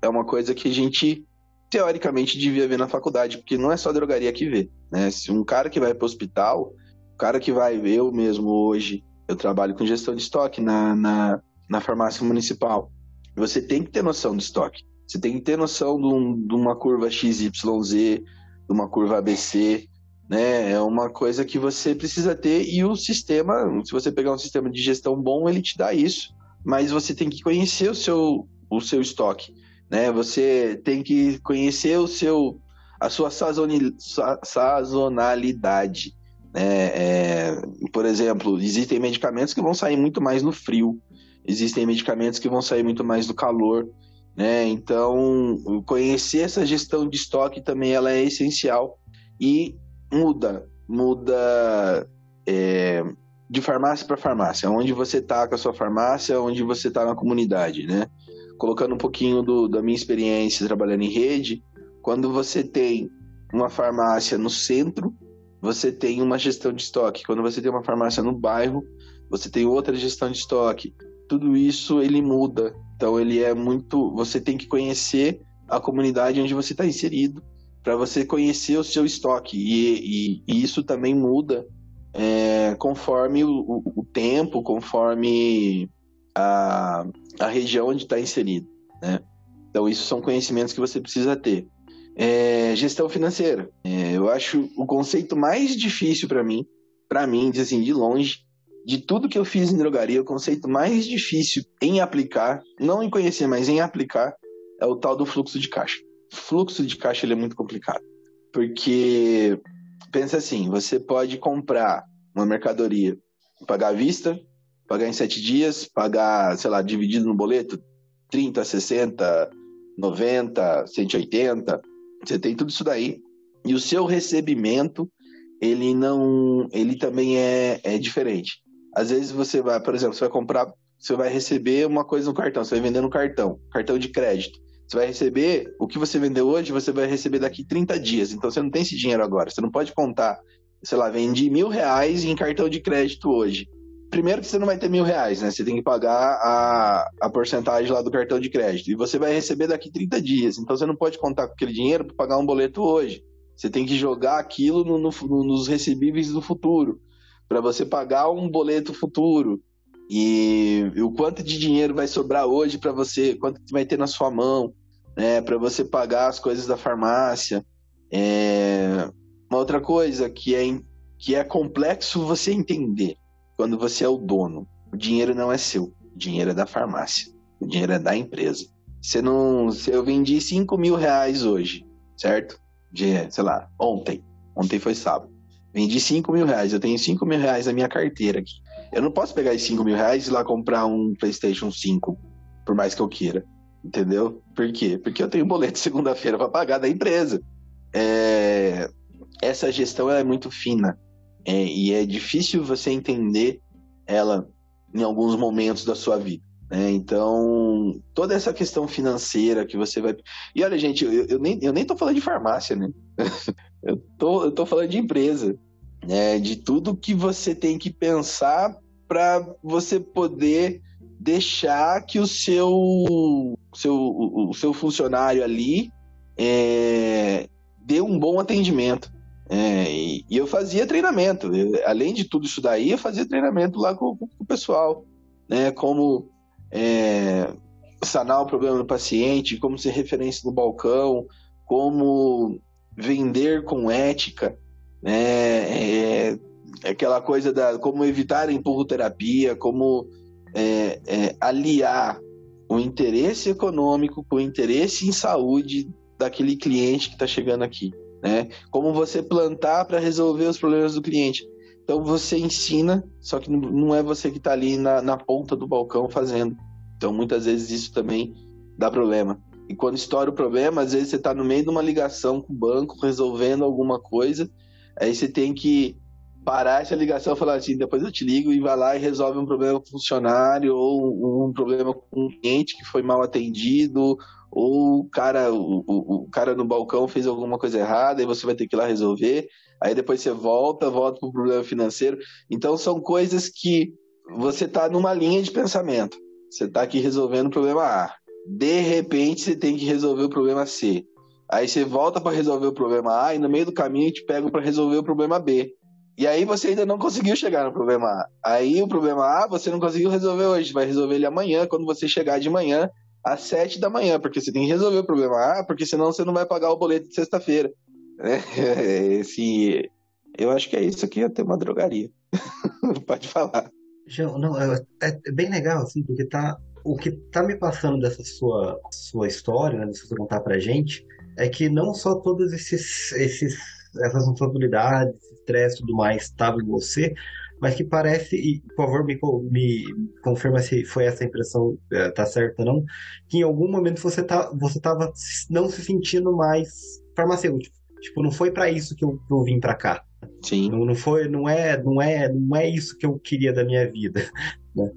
é uma coisa que a gente teoricamente devia ver na faculdade, porque não é só drogaria que vê, né? Se um cara que vai para o hospital, o cara que vai, eu mesmo hoje, eu trabalho com gestão de estoque na, na, na farmácia municipal. Você tem que ter noção de estoque. Você tem que ter noção de, um- de uma curva XYZ, de uma curva ABC, né? É uma coisa que você precisa ter e o sistema, se você pegar um sistema de gestão bom, ele te dá isso. Mas você tem que conhecer o seu, o seu estoque, né? Você tem que conhecer o seu, a sua sazonalidade, né? É, por exemplo, existem medicamentos que vão sair muito mais no frio, existem medicamentos que vão sair muito mais no calor, né? Então, conhecer essa gestão de estoque também ela é essencial e muda, muda é, de farmácia para farmácia, onde você está com a sua farmácia, onde você está na comunidade, né? Colocando um pouquinho do, da minha experiência trabalhando em rede, quando você tem uma farmácia no centro, você tem uma gestão de estoque. Quando você tem uma farmácia no bairro, você tem outra gestão de estoque. Tudo isso ele muda. Então ele é muito. Você tem que conhecer a comunidade onde você está inserido para você conhecer o seu estoque. E, e, e isso também muda é, conforme o, o, tempo, conforme a, a região onde está inserido. Né? Então, isso são conhecimentos que você precisa ter. É, gestão financeira. É, eu acho o conceito mais difícil para mim, para mim, assim, de longe, de tudo que eu fiz em drogaria, o conceito mais difícil em aplicar, não em conhecer, mas em aplicar, é o tal do fluxo de caixa. Fluxo de caixa ele é muito complicado, porque pensa assim, você pode comprar uma mercadoria, pagar à vista, pagar em sete dias, pagar, sei lá, dividido no boleto, 30, 60, 90, 180, você tem tudo isso daí. E o seu recebimento, ele não, ele também é, é diferente. Às vezes você vai, por exemplo, você vai comprar, você vai receber uma coisa no cartão, você vai vender no cartão, cartão de crédito. Você vai receber o que você vendeu hoje, você vai receber daqui 30 dias. Então você não tem esse dinheiro agora. Você não pode contar, sei lá, vendi mil reais em cartão de crédito hoje. Primeiro que você não vai ter mil reais, né? Você tem que pagar a, a porcentagem lá do cartão de crédito. E você vai receber daqui 30 dias. Então você não pode contar com aquele dinheiro para pagar um boleto hoje. Você tem que jogar aquilo no, no, nos recebíveis do futuro para você pagar um boleto futuro. E, e, o quanto de dinheiro vai sobrar hoje para você, quanto vai ter na sua mão, né, para você pagar as coisas da farmácia. É... Uma outra coisa que é, que é complexo você entender quando você é o dono. O dinheiro não é seu, o dinheiro é da farmácia, o dinheiro é da empresa. Você não. Eu vendi 5 mil reais hoje, certo? De, sei lá, ontem. Ontem foi sábado. Vendi 5 mil reais. Eu tenho 5 mil reais na minha carteira aqui. Eu não posso pegar esses 5 mil reais e ir lá comprar um PlayStation 5, por mais que eu queira. Entendeu? Por quê? Porque eu tenho boleto *laughs* segunda-feira para pagar da empresa. É... Essa gestão é muito fina. É... E é difícil você entender ela em alguns momentos da sua vida. Né? Então, toda essa questão financeira que você vai. E olha, gente, eu, eu, nem, eu nem tô falando de farmácia, né? *laughs* eu, tô, eu tô falando de empresa né, de tudo que você tem que pensar para você poder deixar que o seu, seu, o, seu funcionário ali é, dê um bom atendimento. É, e, e, eu fazia treinamento. Eu, além de tudo isso daí, eu fazia treinamento lá com, com o pessoal. Né, como é, sanar o problema do paciente, como ser referência no balcão, como vender com ética né? É aquela coisa da como evitar a empurroterapia, como é, é, aliar o interesse econômico com o interesse em saúde daquele cliente que está chegando aqui, né? Como você plantar para resolver os problemas do cliente. Então você ensina, só que não é você que está ali na, na ponta do balcão fazendo. Então muitas vezes isso também dá problema. E quando estoura o problema, às vezes você está no meio de uma ligação com o banco, resolvendo alguma coisa, Aí você tem que parar essa ligação e falar assim, depois eu te ligo e vai lá e resolve um problema com o funcionário ou um problema com um cliente que foi mal atendido ou o cara, o, o, o cara no balcão fez alguma coisa errada e você vai ter que ir lá resolver. Aí depois você volta, volta para o problema financeiro. Então são coisas que você está numa linha de pensamento. Você está aqui resolvendo o problema A. De repente você tem que resolver o problema C. Aí você volta para resolver o problema A e no meio do caminho te pega para resolver o problema B. E aí você ainda não conseguiu chegar no problema A. Aí o problema A você não conseguiu resolver hoje, vai resolver ele amanhã, quando você chegar de manhã, às sete da manhã, porque você tem que resolver o problema A, porque senão você não vai pagar o boleto de sexta-feira. É, *laughs* esse, eu acho que é isso aqui, até uma drogaria. *laughs* Pode falar. João, não, é, é, bem legal, assim, porque tá, o que tá me passando dessa sua, sua história, né, de você contar pra gente, é que não só todos esses, esses essas responsabilidades, estresse tudo mais estavam em você, mas que parece, e por favor me, me confirma se foi essa impressão, é, tá certa ou não, que em algum momento você tá, você tava não se sentindo mais farmacêutico. Tipo, não foi para isso que eu, que eu vim para cá. Sim. Não, não foi, não é, não é, não é isso que eu queria da minha vida. *laughs* Né?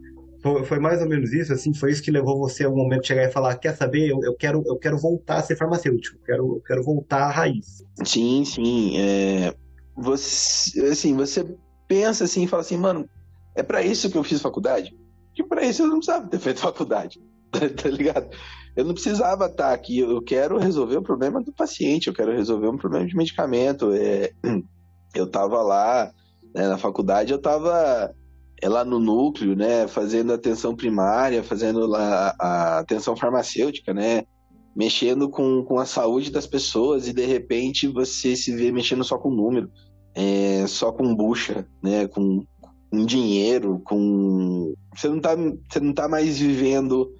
Foi, mais ou menos isso, assim, foi isso que levou você a um momento de chegar e falar, quer saber, eu, eu quero, eu quero voltar a ser farmacêutico, eu quero, eu quero voltar à raiz. Sim, sim. É... Você, assim, você pensa assim e fala assim, mano, É para isso que eu fiz faculdade? Que para isso eu não precisava ter feito *laughs* faculdade, tá ligado? Eu não precisava estar aqui. Eu quero resolver o problema do paciente, eu quero resolver um problema de medicamento. É, *clears throat* eu estava lá né, na faculdade, eu estava é lá no núcleo, né, fazendo atenção primária, fazendo lá a atenção farmacêutica, né, mexendo com, com a saúde das pessoas e de repente você se vê mexendo só com número, é, só com bucha, né, com, com dinheiro, com você não tá você não tá mais vivendo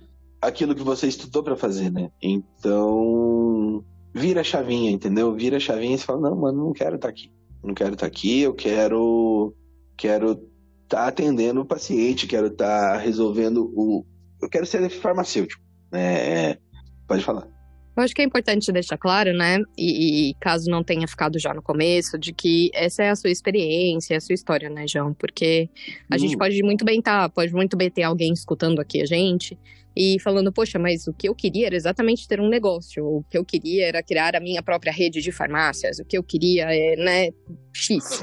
aquilo que você estudou para fazer, né? Então vira a chavinha, entendeu? Vira a chavinha e você fala não, mano, não quero estar tá aqui, não quero estar tá aqui, eu quero quero tá atendendo o paciente, quero estar tá resolvendo o. Eu quero ser farmacêutico. Né? É... Pode falar. Eu acho que é importante deixar claro, né? E, e, caso não tenha ficado já no começo, de que essa é a sua experiência, a sua história, né, João? Porque a hum. gente pode muito bem tá, pode muito bem ter alguém escutando aqui a gente e falando, poxa, mas o que eu queria era exatamente ter um negócio, o que eu queria era criar a minha própria rede de farmácias, o que eu queria é, né, X.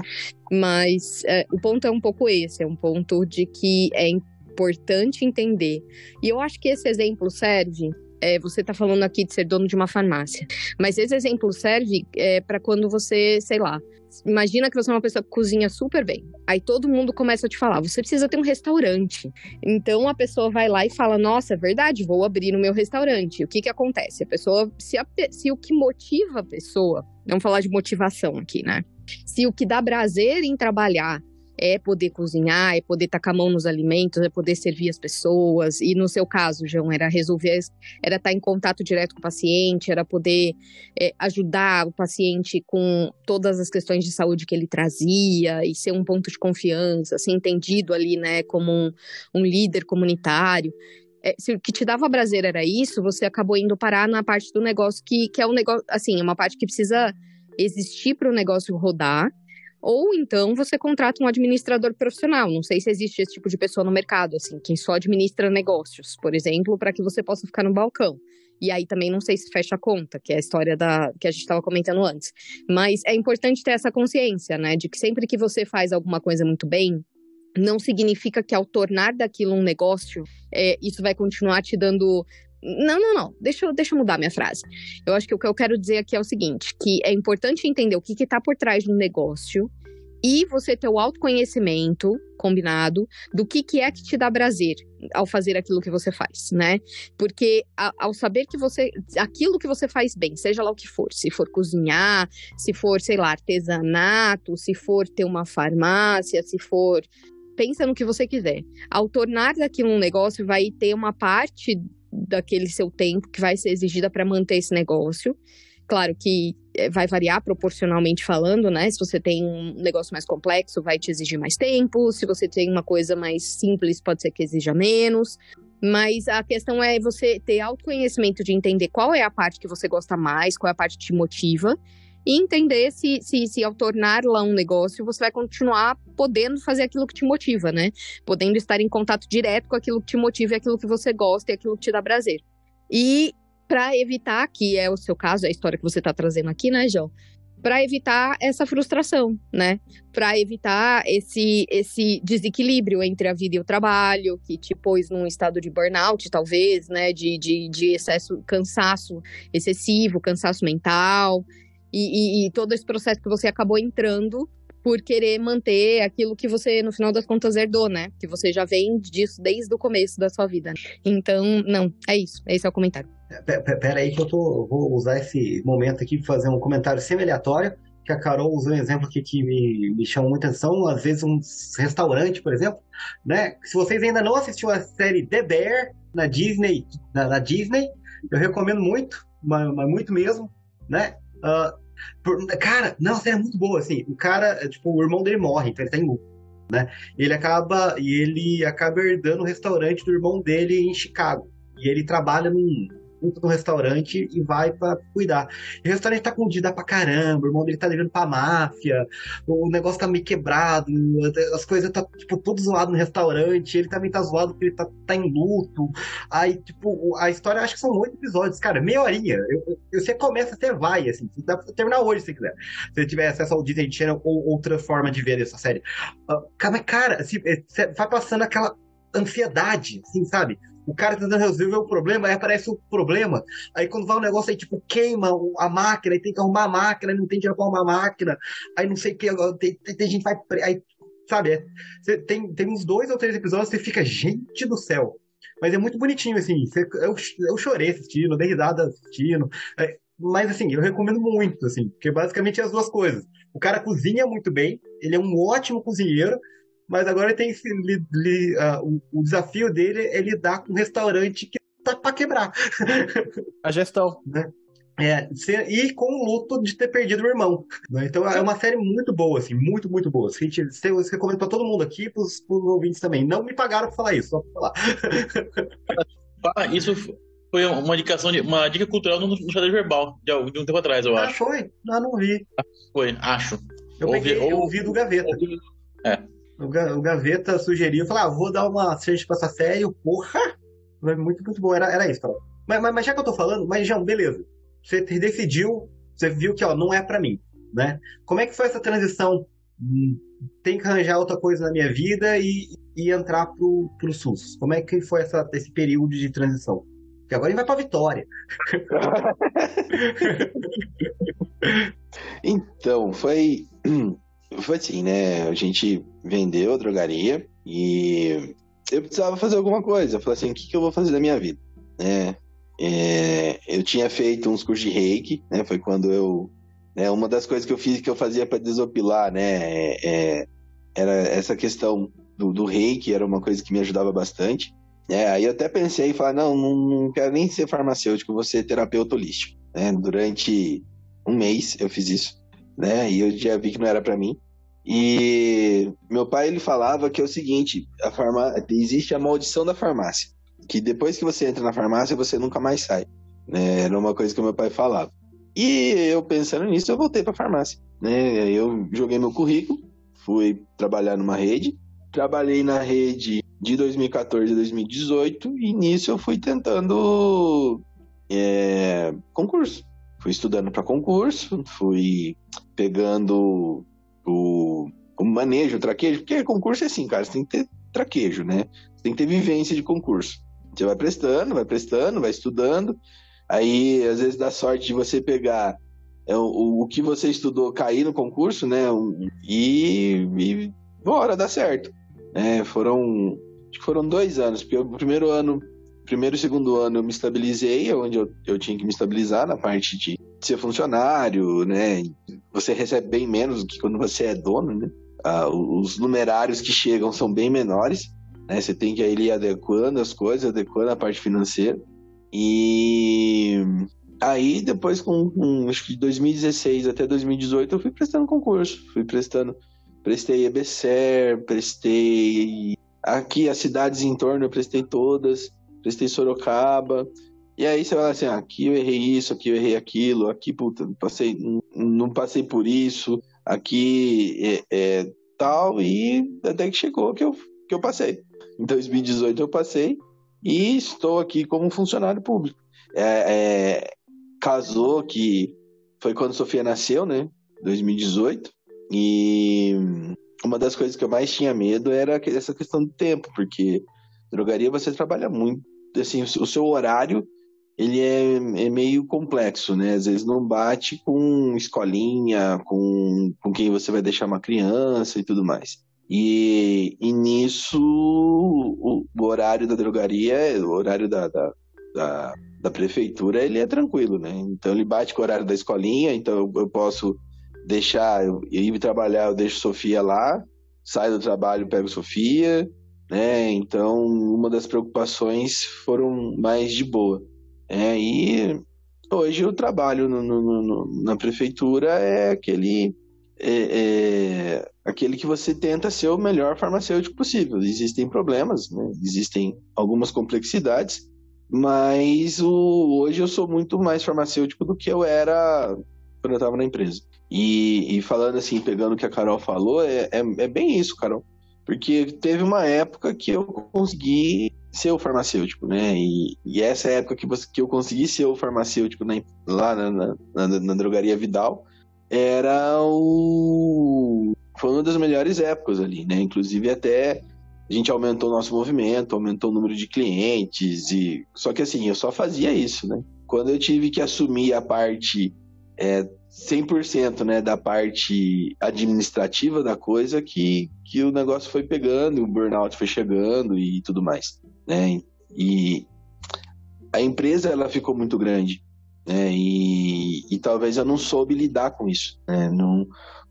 Mas é, o ponto é um pouco esse, é um ponto de que é importante entender. E eu acho que esse exemplo serve é, você está falando aqui de ser dono de uma farmácia, mas esse exemplo serve é, para quando você, sei lá, imagina que você é uma pessoa que cozinha super bem. Aí todo mundo começa a te falar, você precisa ter um restaurante. Então a pessoa vai lá e fala, nossa, é verdade, vou abrir no meu restaurante. O que que acontece? A pessoa, se, a, se o que motiva a pessoa, vamos falar de motivação aqui, né? Se o que dá prazer em trabalhar é poder cozinhar, é poder tacar a mão nos alimentos, é poder servir as pessoas. E no seu caso, João, era resolver, era estar em contato direto com o paciente, era poder é, ajudar o paciente com todas as questões de saúde que ele trazia e ser um ponto de confiança, ser entendido ali, né, como um, um líder comunitário. É, se o que te dava prazer era isso, você acabou indo parar na parte do negócio que, que é um negócio, assim, é uma parte que precisa existir para o negócio rodar ou então você contrata um administrador profissional. Não sei se existe esse tipo de pessoa no mercado, assim, quem só administra negócios, por exemplo, para que você possa ficar no balcão. E aí também não sei se fecha a conta, que é a história da que a gente estava comentando antes. Mas é importante ter essa consciência, né, de que sempre que você faz alguma coisa muito bem, não significa que ao tornar daquilo um negócio, é, isso vai continuar te dando não, não, não. Deixa, eu, deixa eu mudar minha frase. Eu acho que o que eu quero dizer aqui é o seguinte: que é importante entender o que está por trás do negócio e você ter o autoconhecimento combinado do que, que é que te dá prazer ao fazer aquilo que você faz, né? Porque a, ao saber que você aquilo que você faz bem, seja lá o que for, se for cozinhar, se for, sei lá, artesanato, se for ter uma farmácia, se for pensa no que você quiser. Ao tornar daquilo um negócio, vai ter uma parte daquele seu tempo que vai ser exigida para manter esse negócio. Claro que eh, vai variar proporcionalmente falando, né? Se você tem um negócio mais complexo, vai te exigir mais tempo. Se você tem uma coisa mais simples, pode ser que exija menos. Mas a questão é você ter autoconhecimento de entender qual é a parte que você gosta mais, qual é a parte que te motiva e entender se, se, se ao tornar lá um negócio, você vai continuar podendo fazer aquilo que te motiva, né? Podendo estar em contato direto com aquilo que te motiva aquilo que você gosta e aquilo que te dá prazer. E para evitar, que é o seu caso, é a história que você está trazendo aqui, né, João? Para evitar essa frustração, né? Para evitar esse, esse desequilíbrio entre a vida e o trabalho, que te pôs num estado de burnout, talvez, né? De, de, de excesso, cansaço excessivo, cansaço mental e, e, e todo esse processo que você acabou entrando por querer manter aquilo que você, no final das contas, herdou, né? Que você já vem disso desde o começo da sua vida. Então, não, é isso. Esse é o comentário. Pera aí que eu tô, vou usar esse momento aqui para fazer um comentário semi-aleatório, que a Carol usou um exemplo aqui que me, me chamou muita atenção, às vezes um restaurante, por exemplo, né? Se vocês ainda não assistiram a série The Bear na Disney, na, na Disney, eu recomendo muito, mas, mas muito mesmo, né? Uh, por, cara, não, é muito boa, assim. O cara, tipo, o irmão dele morre, então ele tá em luto, né? Ele acaba, e ele acaba herdando o restaurante do irmão dele em Chicago. E ele trabalha num, puta no restaurante e vai pra cuidar. E o restaurante tá com dívida pra caramba, o irmão dele tá devendo pra máfia, o negócio tá meio quebrado, as coisas tá, tipo, tudo zoado no restaurante, ele também tá zoado porque ele tá, tá em luto. Aí, tipo, a história, acho que são oito episódios, cara, meia horinha. Eu, eu, você começa, você vai, assim, dá pra terminar hoje se quiser. Se você tiver acesso ao Disney Channel ou outra forma de ver essa série. Uh, cara, assim, você vai passando aquela ansiedade, assim, sabe? O cara tentando resolver o problema, aí aparece o problema. Aí quando vai um negócio aí, tipo, queima a máquina, aí tem que arrumar a máquina, não tem dinheiro pra arrumar a máquina, aí não sei o que, tem, tem, tem gente vai. Aí, sabe, é, tem, tem uns dois ou três episódios você fica, gente do céu. Mas é muito bonitinho, assim. Eu, eu chorei assistindo, dei risada assistindo. É, mas assim, eu recomendo muito, assim, porque basicamente é as duas coisas. O cara cozinha muito bem, ele é um ótimo cozinheiro, mas agora ele tem esse, li, li, uh, o, o, desafio dele é lidar com um restaurante que tá para quebrar. A gestão. Né? É, e com o luto de ter perdido o irmão. Né? Então é uma série muito boa, assim, muito, muito boa. A gente, eu recomendo pra todo mundo aqui, pros, pros ouvintes também. Não me pagaram pra falar isso, só pra falar. Ah, isso foi uma indicação, de, uma dica cultural no, no xadrez verbal, de, de, um tempo atrás, eu ah, acho. Ah, foi? Não, não vi. Foi, acho. Eu, ouvi, peguei, eu ouvi do Gaveta. Ouvi, é. O, Gaveta sugeriu, falou, ah, vou dar uma search pra essa série, porra! Muito, muito bom, era, era isso, Mas, mas, mas, já que eu tô falando, mas João, beleza. Você decidiu, você viu que, ó, não é para mim, né? Como é que foi essa transição? Tem que arranjar outra coisa na minha vida e, e entrar pro, pro SUS. Como é que foi essa, esse período de transição? Porque agora ele vai pra Vitória. *laughs* então, foi foi assim, né? A gente vendeu a drogaria e eu precisava fazer alguma coisa. Eu falei assim, o que, que eu vou fazer da minha vida? É, é, eu tinha feito uns cursos de reiki, né? Foi quando eu... Né, uma das coisas que eu fiz, que eu fazia para desopilar, né? É, era essa questão do, do reiki, era uma coisa que me ajudava bastante. É, aí eu até pensei em falar, não, não, não quero nem ser farmacêutico, vou ser terapeuta holístico. Né? Durante um mês eu fiz isso, né? E eu já vi que não era para mim. E meu pai ele falava que é o seguinte, a farmá... existe a maldição da farmácia, que depois que você entra na farmácia você nunca mais sai. Né? Era uma coisa que meu pai falava. E eu pensando nisso, eu voltei para farmácia. Né? Eu joguei meu currículo, fui trabalhar numa rede, trabalhei na rede de 2014 a 2018 e nisso eu fui tentando é, concurso. Fui estudando para concurso, fui pegando o, o manejo, o traquejo, porque concurso é assim, cara, você tem que ter traquejo, né? Você tem que ter vivência de concurso. Você vai prestando, vai prestando, vai estudando, aí às vezes dá sorte de você pegar é, o, o que você estudou cair no concurso, né? E, e bora, dá certo. É, foram, acho que foram dois anos, porque o primeiro ano, primeiro e segundo ano eu me estabilizei, onde eu, eu tinha que me estabilizar na parte de ser funcionário, né? Você recebe bem menos do que quando você é dono, né? Ah, os numerários que chegam são bem menores, né? Você tem que ir adequando as coisas, adequando a parte financeira. E aí, depois, com, com acho que de 2016 até 2018, eu fui prestando concurso. Fui prestando. Prestei EBSER, prestei. Aqui, as cidades em torno, eu prestei todas. Prestei Sorocaba. E aí você fala assim, ah, aqui eu errei isso, aqui eu errei aquilo, aqui puta, passei, não passei por isso, aqui é, é, tal, e até que chegou que eu, que eu passei. Em 2018 eu passei e estou aqui como funcionário público. É, é, casou que foi quando Sofia nasceu, né? 2018. E uma das coisas que eu mais tinha medo era essa questão do tempo, porque drogaria você trabalha muito, assim, o seu horário ele é, é, meio complexo, né? Às vezes não bate com escolinha, com, com quem você vai deixar uma criança e tudo mais. E, e nisso, o, o horário da drogaria, o horário da, da, da, da, prefeitura, ele é tranquilo, né? Então ele bate com o horário da escolinha, então eu, posso deixar, eu ir trabalhar, eu deixo Sofia lá, saio do trabalho, pego Sofia, né? Então, uma das preocupações foram mais de boa. É, e hoje o trabalho no, no, no, na prefeitura é aquele é, é, aquele que você tenta ser o melhor farmacêutico possível. Existem problemas, né? existem algumas complexidades, Mas o, hoje eu sou muito mais farmacêutico do que eu era quando eu estava na empresa. E, e, falando assim, pegando o que a Carol falou, é, é, é, bem isso, Carol. Porque teve uma época que eu consegui ser o farmacêutico, né? E, e essa época que, você, que eu consegui ser o farmacêutico lá na, na, na, na drogaria Vidal era o. Foi uma das melhores épocas ali, né? Inclusive até a gente aumentou o nosso movimento, aumentou o número de clientes e só que assim, eu só fazia isso, né? Quando eu tive que assumir a parte é, 100% né, da parte administrativa da coisa que, que o negócio foi pegando, o burnout foi chegando e tudo mais, né? E a empresa ela ficou muito grande, né? E, e talvez eu não soube lidar com isso, né? Num,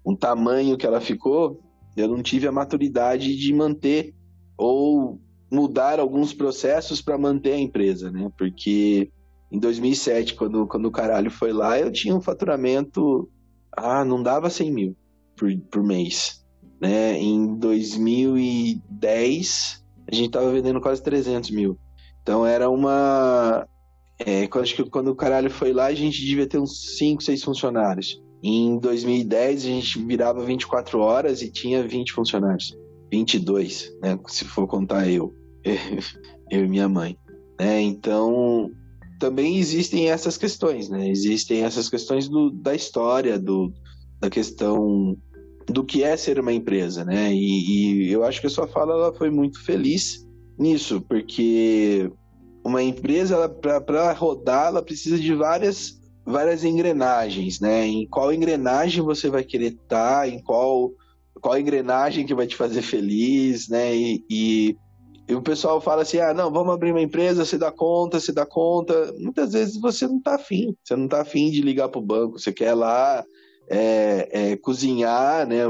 um tamanho que ela ficou, eu não tive a maturidade de manter ou mudar alguns processos para manter a empresa, né? Porque em 2007, quando, quando o caralho foi lá, eu tinha um faturamento, ah, não dava 100 mil por, por mês, né? Em 2010, a gente tava vendendo quase 300 mil. Então era uma... É, acho que quando o caralho foi lá, a gente devia ter uns 5, 6 funcionários. Em 2010, a gente virava 24 horas e tinha 20 funcionários. 22, né? Se for contar eu, *laughs* eu e minha mãe. Né? Então, também existem essas questões, né? Existem essas questões do, da história, do, da questão do que é ser uma empresa, né? E, e eu acho que a sua fala ela foi muito feliz nisso, porque uma empresa, para rodar, ela precisa de várias, várias engrenagens, né? Em qual engrenagem você vai querer estar, tá, em qual qual engrenagem que vai te fazer feliz, né? E, e, e, o pessoal fala assim: ah, não, vamos abrir uma empresa, você dá conta, você dá conta. Muitas vezes você não tá afim, você não tá afim de ligar para o banco, você quer lá é, é, cozinhar, né?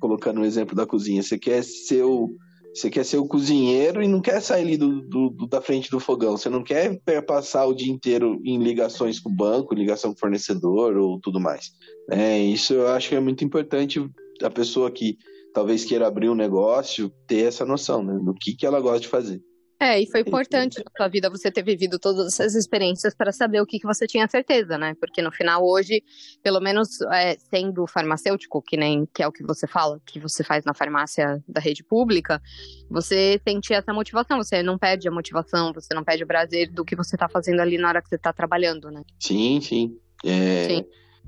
Colocando o exemplo da cozinha, você quer ser o. Você quer ser o cozinheiro e não quer sair ali do, do, do, da frente do fogão. Você não quer passar o dia inteiro em ligações com o banco, ligação com o fornecedor ou tudo mais. É, isso eu acho que é muito importante a pessoa que talvez queira abrir um negócio ter essa noção, né? Do que, que ela gosta de fazer. É, e foi importante na sua vida você ter vivido todas essas experiências para saber o que, que você tinha certeza, né? Porque no final, hoje, pelo menos é, sendo farmacêutico, que nem que é o que você fala, que você faz na farmácia da rede pública, você sente essa motivação, você não perde a motivação, você não perde o prazer do que você está fazendo ali na hora que você está trabalhando, né? Sim, sim. É... sim.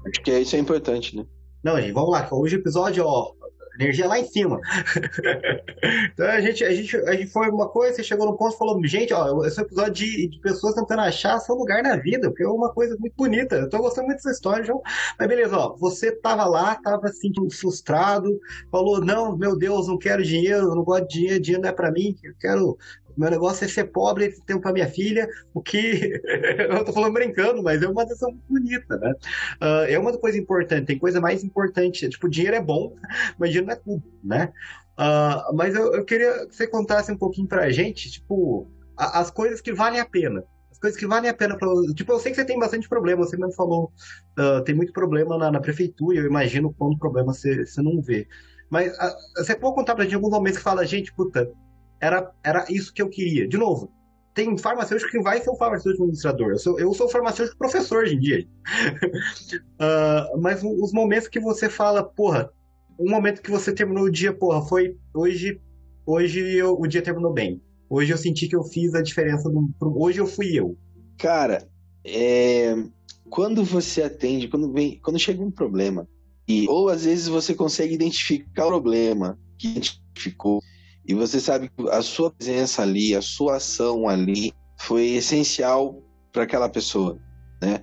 Acho que isso é importante, né? Não, gente, vamos lá. Hoje o episódio, ó, energia lá em cima. *laughs* então a gente, a, gente, a gente foi uma coisa, você chegou no ponto e falou, gente, ó, esse é um episódio de, de pessoas tentando achar seu lugar na vida, porque é uma coisa muito bonita. Eu tô gostando muito dessa história, João. Mas beleza, ó, você tava lá, tava se sentindo frustrado, falou, não, meu Deus, não quero dinheiro, não gosto de dinheiro, dinheiro não é pra mim, eu quero meu negócio é ser pobre e ter tempo para minha filha, o que *laughs* eu tô falando brincando, mas é uma decisão muito bonita, né? Uh, é uma coisa importante, tem coisa mais importante, tipo, dinheiro é bom, *laughs* mas dinheiro não é tudo, né? Uh, mas eu, eu, queria que você contasse um pouquinho pra gente, tipo, a, as coisas que valem a pena. As coisas que valem a pena pra. Tipo, eu sei que você tem bastante problema, você mesmo falou, uh, tem muito problema na, na prefeitura, eu imagino quanto problema você, você não vê. Mas você pode contar pra gente alguns momentos que fala, gente, puta, era, era isso que eu queria. De novo, tem farmacêutico que vai ser um farmacêutico administrador. Eu sou, eu sou farmacêutico professor hoje em dia. uh, *laughs* mas os momentos que você fala, porra, um momento que você terminou o dia, porra, foi hoje, hoje eu, o dia terminou bem. Hoje eu senti que eu fiz a diferença. Do, hoje eu fui eu. Cara, é, quando você atende, quando vem, quando chega um problema e ou às vezes você consegue identificar o problema que identificou e você sabe que a sua presença ali, a sua ação ali foi essencial para aquela pessoa, né?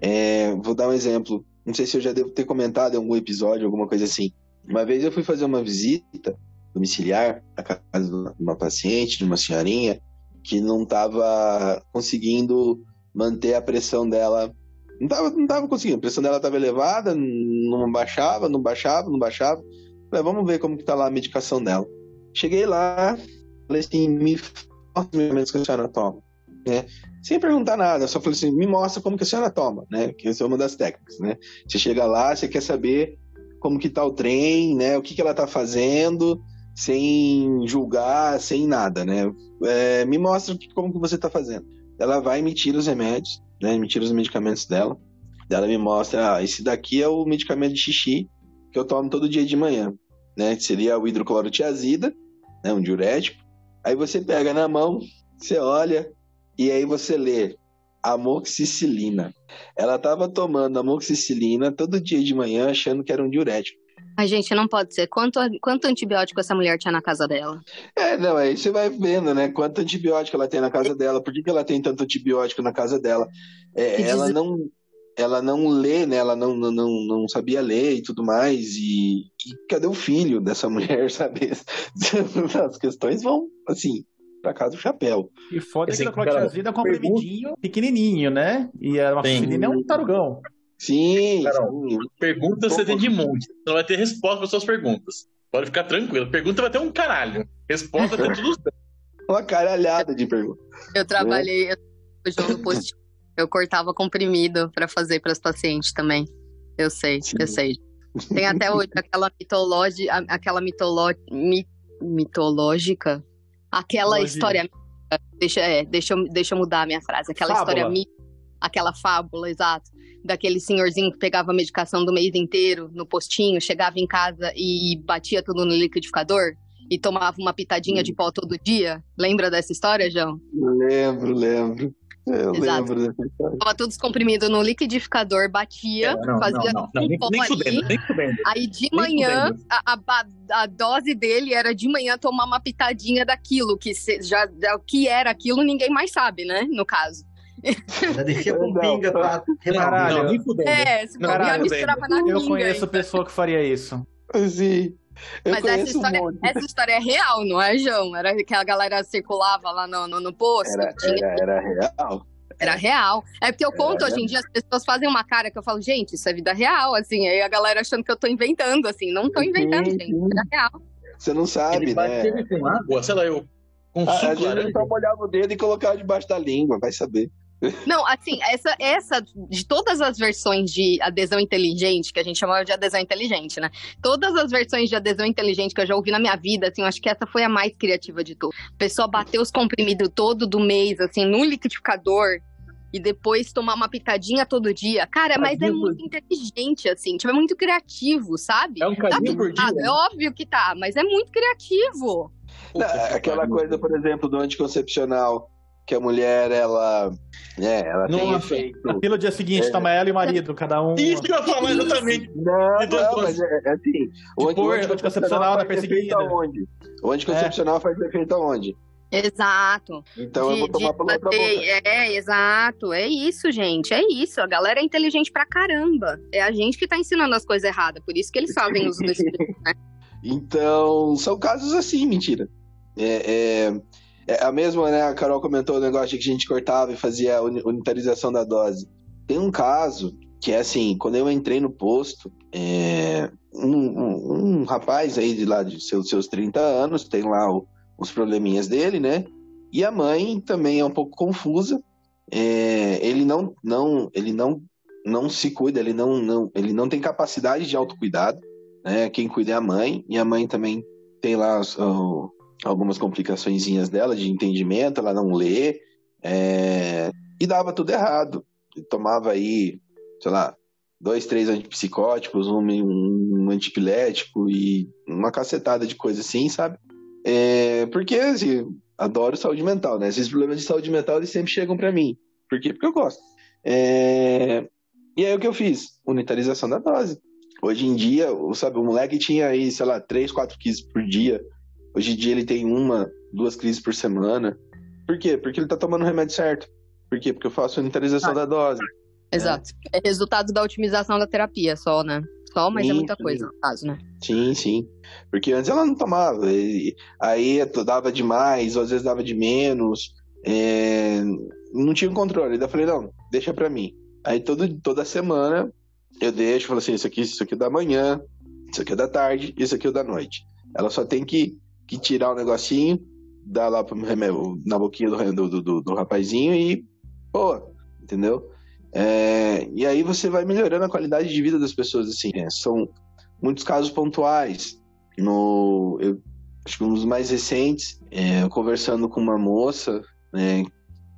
É, vou dar um exemplo. Não sei se eu já devo ter comentado em algum episódio, alguma coisa assim. Uma vez eu fui fazer uma visita domiciliar na casa de uma paciente, de uma senhorinha, que não estava conseguindo manter a pressão dela. Não estava não tava conseguindo, a pressão dela estava elevada, não baixava, não baixava, não baixava. Falei, vamos ver como que tá lá a medicação dela. Cheguei lá, falei assim, me mostra os medicamentos que a senhora toma, né? Sem perguntar nada, só falei assim, me mostra como que a senhora toma, né? Que essa é uma das técnicas, né? Você chega lá, você quer saber como que tá o trem, né? O que que ela tá fazendo, sem julgar, sem nada, né? É, me mostra como que você tá fazendo. ela vai e me tira os remédios, né? Me tira os medicamentos dela. Ela me mostra, ah, esse daqui é o medicamento de xixi que eu tomo todo dia de manhã, né? Que seria o hidroclorotiazida, né? Um diurético. Aí você pega na mão, você olha e aí você lê amoxicilina. Ela estava tomando amoxicilina todo dia de manhã achando que era um diurético. A gente não pode ser. Quanto, quanto antibiótico essa mulher tinha na casa dela? É, não, aí você vai vendo, né? Quanto antibiótico ela tem na casa dela, por que, que ela tem tanto antibiótico na casa dela? É, ela diz... não ela não lê, né? Ela não, não, não sabia ler e tudo mais. E, e cadê o filho dessa *laughs* mulher, sabe? *laughs* As questões vão, assim, pra casa do chapéu. E foda assim, que a clorotiazida é um comprimidinho pequenininho, né? E a amoxicilina é um tarugão. Sim, Carol, sim. Pergunta você tem de monte. Você não vai ter resposta para suas perguntas. Pode ficar tranquilo. Pergunta vai ter um caralho. Resposta vai ter tudo *laughs* Uma caralhada de perguntas. Eu trabalhei eu, no post. Eu cortava comprimido para fazer para os pacientes também. Eu sei, sim. eu sei. Tem até hoje aquela mitologia, aquela mitolo, mit, mitológica, aquela Mitologia. história. Deixa, é, deixa, deixa eu mudar a minha frase. Aquela Fábula. história aquela fábula, exato, daquele senhorzinho que pegava a medicação do mês inteiro no postinho, chegava em casa e batia tudo no liquidificador e tomava uma pitadinha de pó todo dia. Lembra dessa história, João? Lembro, lembro. Eu Exato. lembro dessa história. Tava tudo comprimido no liquidificador, batia, é, não, fazia não, não, um pó nem, ali. nem fudendo. Aí de nem manhã, a, a, a, dose dele era de manhã tomar uma pitadinha daquilo, que se, já o que era aquilo ninguém mais sabe, né? No caso. *laughs* Já deixei com pinga pra Caralho, nem fudendo. É, se Caralho, misturava na Eu conheço pessoa que faria isso. Sim. Eu Mas essa história, um essa história é real, não é, João? Era que a galera circulava lá no, no, no posto. Era, tinha... era, era real. Era real. É porque eu conto, hoje em dia as pessoas fazem uma cara que eu falo, gente, isso é vida real, assim. Aí a galera achando que eu tô inventando, assim. Não tô inventando, sim, gente. É vida real. Você não sabe, Ele né? com água, sei lá, eu... Com a, suco, a gente só molhava o dedo e colocava debaixo da língua, vai saber. Não, assim, essa, essa, de todas as versões de adesão inteligente, que a gente chamava de adesão inteligente, né? Todas as versões de adesão inteligente que eu já ouvi na minha vida, assim, eu acho que essa foi a mais criativa de tudo. A pessoa bateu os comprimidos todo do mês, assim, no liquidificador, e depois tomar uma pitadinha todo dia. Cara, mas é muito inteligente, assim, tipo, é muito criativo, sabe? É um carinho tá por dia. É óbvio que tá, mas é muito criativo. Não, aquela coisa, por exemplo, do anticoncepcional que a mulher, ela, né, ela Nossa. tem efeito... Dia seguinte, é. toma ela e o marido, cada um... Isso que eu ia falar exatamente. Não, não, mas é, é assim... O anticoncepcional da perseguida. Aonde? O anticoncepcional é. faz efeito aonde? Exato. Então de, eu vou tomar pela outra boca. É, exato. É isso, gente. É isso. A galera é inteligente pra caramba. É a gente que tá ensinando as coisas erradas. Por isso que eles fazem uso *laughs* desse né? Então, são casos assim, mentira. É, é, é, a mesma, né? A Carol comentou o negócio de que a gente cortava e fazia a unitarização da dose. Tem um caso que é assim, quando eu entrei no posto, é, um, um, um, rapaz aí de lá de seus, seus 30 anos, tem lá o, os probleminhas dele, né? E a mãe também é um pouco confusa. É, ele não, não, ele não, não se cuida, ele não, não, ele não tem capacidade de autocuidado, né? Quem cuida é a mãe e a mãe também tem lá algumas complicações dela de entendimento, ela não lê, é, e dava tudo errado. tomava aí, sei lá, dois, três antipsicóticos, um, um antipilético e uma cacetada de coisa assim, sabe? É, porque, assim, adoro saúde mental, né? Esses problemas de saúde mental, eles sempre chegam para mim. Por quê? Porque eu gosto. É... E aí o que eu fiz? Unitarização da dose. Hoje em dia, sabe, o moleque tinha aí, sei lá, três, quatro crises por dia Hoje em dia ele tem uma, duas crises por semana. Por quê? Porque ele tá tomando o remédio certo. Por quê? Porque eu faço a unitarização ah, da dose. Exato. É. é resultado da otimização da terapia só, né? Só, mas é sim, é muita coisa no caso, né? Sim, sim. Porque antes ela não tomava. Aí dava demais, ou às vezes dava de menos. É... Não tinha controle. Daí eu falei, não, deixa pra mim. Aí todo, toda semana eu deixo, falo assim, isso aqui, isso aqui é da manhã, isso aqui é da tarde, isso aqui é da noite. Ela só tem que que tirar o negocinho, dar lá pro na boquinha do, do, do, do rapazinho e, pô, entendeu? É, e aí você vai melhorando a qualidade de vida das pessoas, assim. É, são muitos casos pontuais. No, eu, acho que um dos mais recentes, é, conversando com uma moça, né,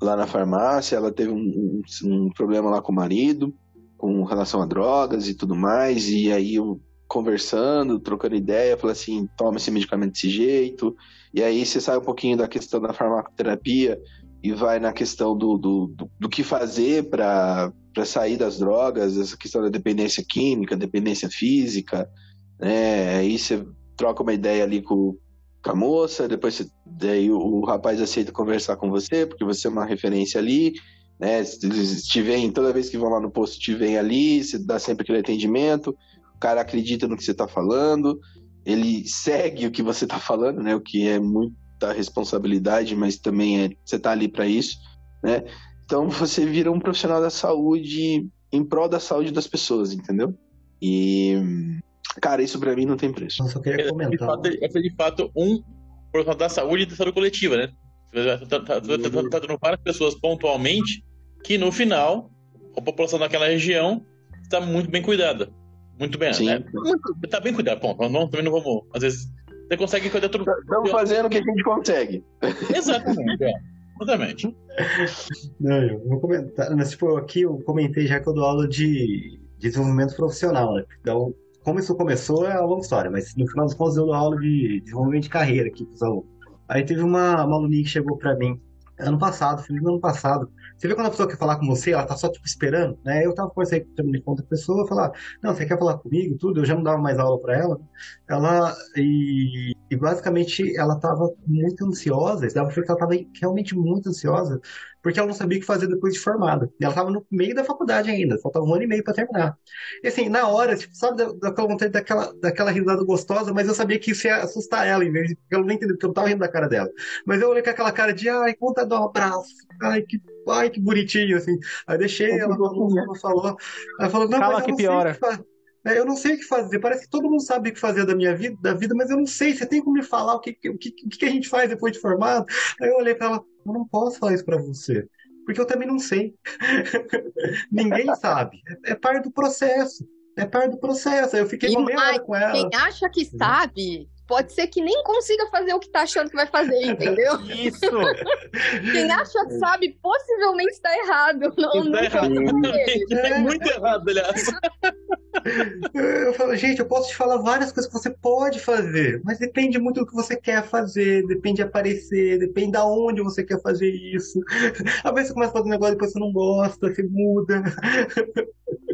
lá na farmácia, ela teve um, um, um problema lá com o marido, com relação a drogas e tudo mais, e aí eu conversando, trocando ideia, falei assim, toma esse medicamento desse jeito, e aí você sai um pouquinho da questão da farmacoterapia e vai na questão do, do, do, do que fazer para sair das drogas, essa questão da dependência química, dependência física, né? Aí você troca uma ideia ali com, com a moça, depois você, daí o, o, rapaz aceita conversar com você, porque você é uma referência ali, né? Te toda vez que vão lá no posto, te vem ali, você dá sempre aquele atendimento, cara acredita no que você está falando, ele segue o que você está falando, né? O que é muita responsabilidade, mas também é você está ali para isso, né? Então você vira um profissional da saúde em prol da saúde das pessoas, entendeu? E cara, isso para mim não tem preço. Eu só queria comentar. É de fato um profissional da saúde e da saúde coletiva, né? Tá, tá, tá, tá dando várias pessoas pontualmente que no final a população daquela região está muito bem cuidada. Muito bem, Sim. né? Tá bem cuidado, ponto. Não, também não vamos. Às vezes. Você consegue cuidar tudo. Estamos fazendo o que a gente consegue. Exatamente, é. Exatamente. Não, eu vou comentar. Mas, tipo, aqui eu comentei já que eu dou aula de desenvolvimento profissional, né? Então, como isso começou é uma longa história, mas no final dos contos eu dou aula de desenvolvimento de carreira aqui com os alunos. Aí teve uma, uma aluninha que chegou para mim ano passado, final do ano passado, você vê quando a pessoa quer falar com você, ela tá só, tipo, esperando, né? Eu tava conversando com outra pessoa, falar, não, você quer falar comigo, tudo, eu já não dava mais aula para ela. Ela, e, e, basicamente, ela tava muito ansiosa, dava pra ver que ela tava realmente muito ansiosa, porque ela não sabia o que fazer depois de formada. E ela tava no meio da faculdade ainda, faltava um ano e meio para terminar. E assim, na hora, tipo, sabe, daquela vontade daquela, daquela risada gostosa, mas eu sabia que isso ia assustar ela, em vez de, ela não entendeu, porque eu não tava rindo da cara dela. Mas eu olhei com aquela cara de, ai, de dar um abraço, ai, que ai, que bonitinho, assim. Aí deixei, ela falou, ela falou, ela falou, não, Calma mas que piora. Que é, eu não sei o que fazer. Parece que todo mundo sabe o que fazer da minha vida, da vida, mas eu não sei. Você tem como me falar o que, o que, o que a gente faz depois de formado? Aí eu olhei para ela, eu não posso falar isso para você, porque eu também não sei. *laughs* Ninguém sabe. É, parte do processo. É parte do processo. Aí eu fiquei hora com ela. Quem acha que sabe, pode ser que nem consiga fazer o que tá achando que vai fazer, entendeu? Isso! Quem acha que sabe, possivelmente está errado. Não, não tá errado. É muito errado, aliás. Eu falo, gente, eu posso te falar várias coisas que você pode fazer, mas depende muito do que você quer fazer, depende de aparecer, depende de onde você quer fazer isso. *laughs* Às vezes você começa a fazer um negócio e depois você não gosta, você muda. *laughs*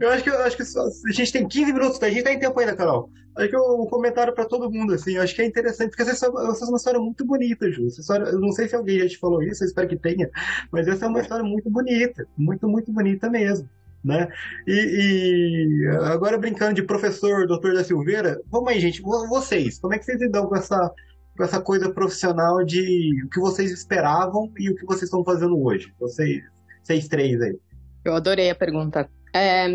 Eu acho que, eu acho que a gente tem 15 minutos, tá? a gente tá em tempo ainda, Carol. Acho que um comentário para todo mundo, assim, eu acho que é interessante, porque essa, essa é uma história muito bonita, Ju. História, eu não sei se alguém já te falou isso, eu espero que tenha, mas essa é uma história muito bonita, muito, muito bonita mesmo. Né? E, e agora brincando de professor, doutor da Silveira, vamos aí, gente, vocês, como é que vocês lidam com essa, com essa coisa profissional de o que vocês esperavam e o que vocês estão fazendo hoje? Vocês, vocês três aí. Eu adorei a pergunta. É,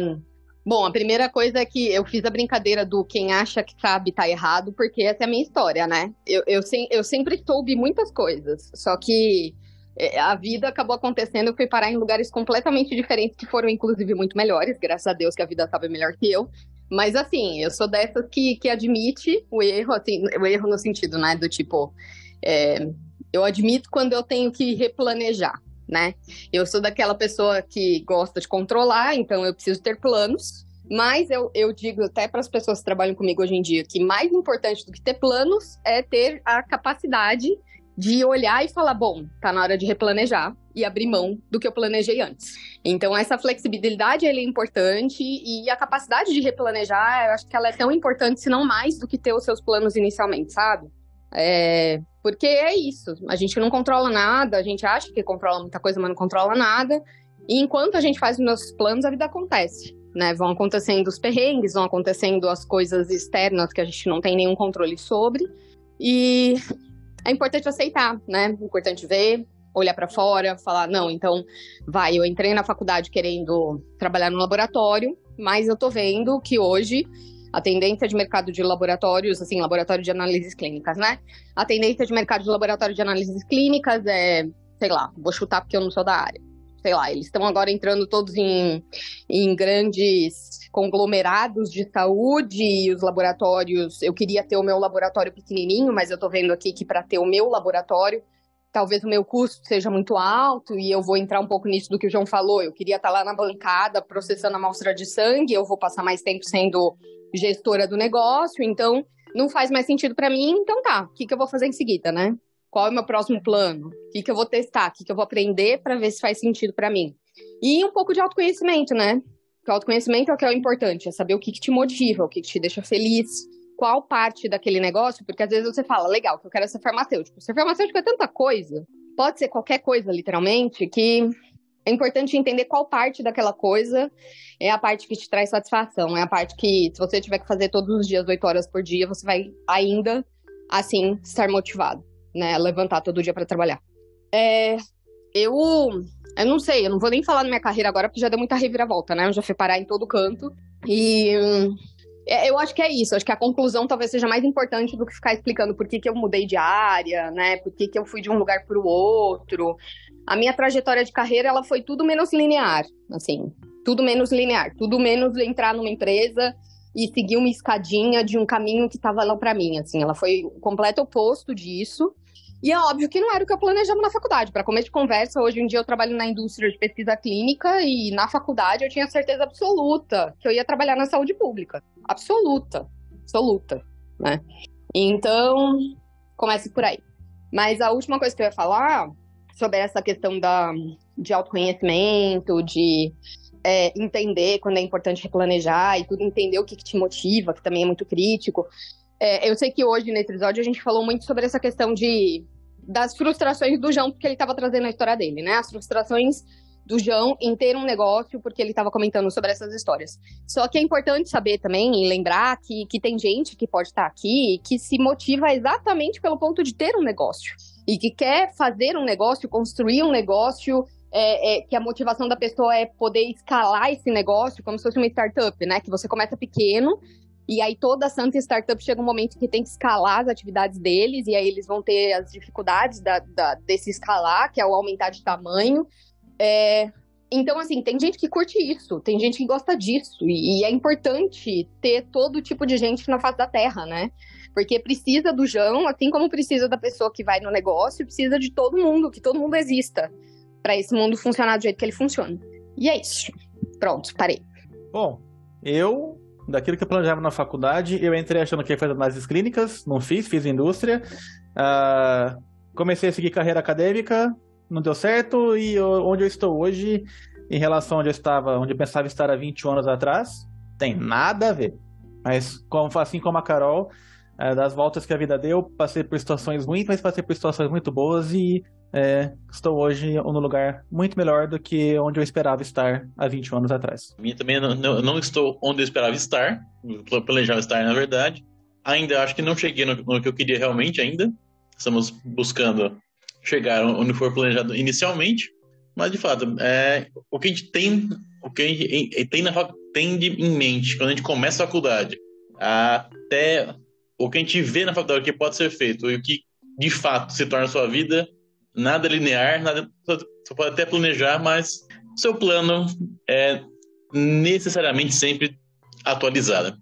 bom, a primeira coisa é que eu fiz a brincadeira do quem acha que sabe tá errado, porque essa é a minha história, né? Eu, eu, eu sempre soube muitas coisas, só que é, a vida acabou acontecendo, eu fui parar em lugares completamente diferentes, que foram inclusive muito melhores, graças a Deus que a vida estava melhor que eu. Mas assim, eu sou dessas que, que admite o erro, assim, o erro no sentido, né, do tipo, é, eu admito quando eu tenho que replanejar né? Eu sou daquela pessoa que gosta de controlar, então eu preciso ter planos. Mas eu, eu digo até para as pessoas que trabalham comigo hoje em dia que mais importante do que ter planos é ter a capacidade de olhar e falar: bom, tá na hora de replanejar e abrir mão do que eu planejei antes. Então, essa flexibilidade é importante e a capacidade de replanejar, eu acho que ela é tão importante, se não mais, do que ter os seus planos inicialmente, sabe? É, porque é isso, a gente não controla nada, a gente acha que controla muita coisa, mas não controla nada. E enquanto a gente faz os nossos planos, a vida acontece. Né? Vão acontecendo os perrengues, vão acontecendo as coisas externas que a gente não tem nenhum controle sobre. E é importante aceitar, né? É importante ver, olhar para fora, falar: não, então vai, eu entrei na faculdade querendo trabalhar no laboratório, mas eu tô vendo que hoje a tendência de mercado de laboratórios, assim, laboratório de análises clínicas, né? A tendência de mercado de laboratório de análises clínicas é, sei lá, vou chutar porque eu não sou da área. Sei lá, eles estão agora entrando todos em, em grandes conglomerados de saúde e os laboratórios. Eu queria ter o meu laboratório pequenininho, mas eu tô vendo aqui que para ter o meu laboratório talvez o meu custo seja muito alto e eu vou entrar um pouco nisso do que o João falou. Eu queria estar lá na bancada processando a amostra de sangue, eu vou passar mais tempo sendo gestora do negócio, então não faz mais sentido para mim. Então tá, o que, que eu vou fazer em seguida, né? Qual é o meu próximo plano? O que, que eu vou testar? O que, que eu vou aprender para ver se faz sentido para mim? E um pouco de autoconhecimento, né? Porque autoconhecimento é o que é o importante, é saber o que, que te motiva, o que, que te deixa feliz, qual parte daquele negócio, porque às vezes você fala, legal, que eu quero ser farmacêutico. Ser farmacêutico é tanta coisa, pode ser qualquer coisa, literalmente, que é importante entender qual parte daquela coisa é a parte que te traz satisfação, é a parte que, se você tiver que fazer todos os dias, oito horas por dia, você vai ainda, assim, estar motivado, né? Levantar todo dia para trabalhar. É, eu, eu não sei, eu não vou nem falar na minha carreira agora, porque já deu muita reviravolta, né? Eu já fui parar em todo canto. E é, eu acho que é isso. Acho que a conclusão talvez seja mais importante do que ficar explicando por que, que eu mudei de área, né? Por que, que eu fui de um lugar para o outro. A minha trajetória de carreira ela foi tudo menos linear, assim, tudo menos linear, tudo menos entrar numa empresa e seguir uma escadinha de um caminho que estava lá para mim, assim. Ela foi o completo oposto disso. E é óbvio que não era o que eu planejava na faculdade. Para começo de conversa, hoje em dia eu trabalho na indústria de pesquisa clínica e na faculdade eu tinha certeza absoluta que eu ia trabalhar na saúde pública. Absoluta. Absoluta, né? Então, comece por aí. Mas a última coisa que eu ia falar sobre essa questão da, de autoconhecimento, de é, entender quando é importante replanejar e tudo, entender o que, que te motiva, que também é muito crítico. É, eu sei que hoje, nesse episódio, a gente falou muito sobre essa questão de das frustrações do João, porque ele estava trazendo a história dele, né? As frustrações do João em ter um negócio, porque ele estava comentando sobre essas histórias. Só que é importante saber também e lembrar que, que tem gente que pode estar aqui que se motiva exatamente pelo ponto de ter um negócio. E que quer fazer um negócio, construir um negócio, é, é, que a motivação da pessoa é poder escalar esse negócio como se fosse uma startup, né? Que você começa pequeno e aí toda santa startup chega um momento que tem que escalar as atividades deles, e aí eles vão ter as dificuldades da, da, desse escalar, que é o aumentar de tamanho. É, então, assim, tem gente que curte isso, tem gente que gosta disso, e, e, é importante ter todo tipo de gente na face da terra, né? Porque precisa do João, assim como precisa da pessoa que vai no negócio, precisa de todo mundo, que todo mundo exista, para esse mundo funcionar do jeito que ele funciona. E é isso. Pronto, parei. Bom, eu daquilo que eu planejava na faculdade, eu entrei achando que ia fazer análises clínicas, não fiz, fiz indústria. Uh, comecei a seguir carreira acadêmica, não deu certo, e eu, onde eu estou hoje, em relação a onde eu estava, onde eu pensava estar há 20 anos atrás, tem nada a ver. Mas assim como a Carol, uh, das voltas que a vida deu, passei por situações ruins, mas passei por situações muito boas e é, estou hoje no lugar muito melhor do que onde eu esperava estar há 20 anos atrás. Minha também não, não, não estou onde eu esperava estar, planejava estar na verdade. Ainda acho que não cheguei no, no, que eu queria realmente ainda. Estamos buscando chegar onde for planejado inicialmente, mas de fato, é, o que a gente tem, o que a gente tem, na, tem em mente quando a gente começa a faculdade, até o que a gente vê na faculdade que pode ser feito e o que de fato se torna a sua vida nada linear, nada, você pode até planejar, mas seu plano é necessariamente sempre atualizado.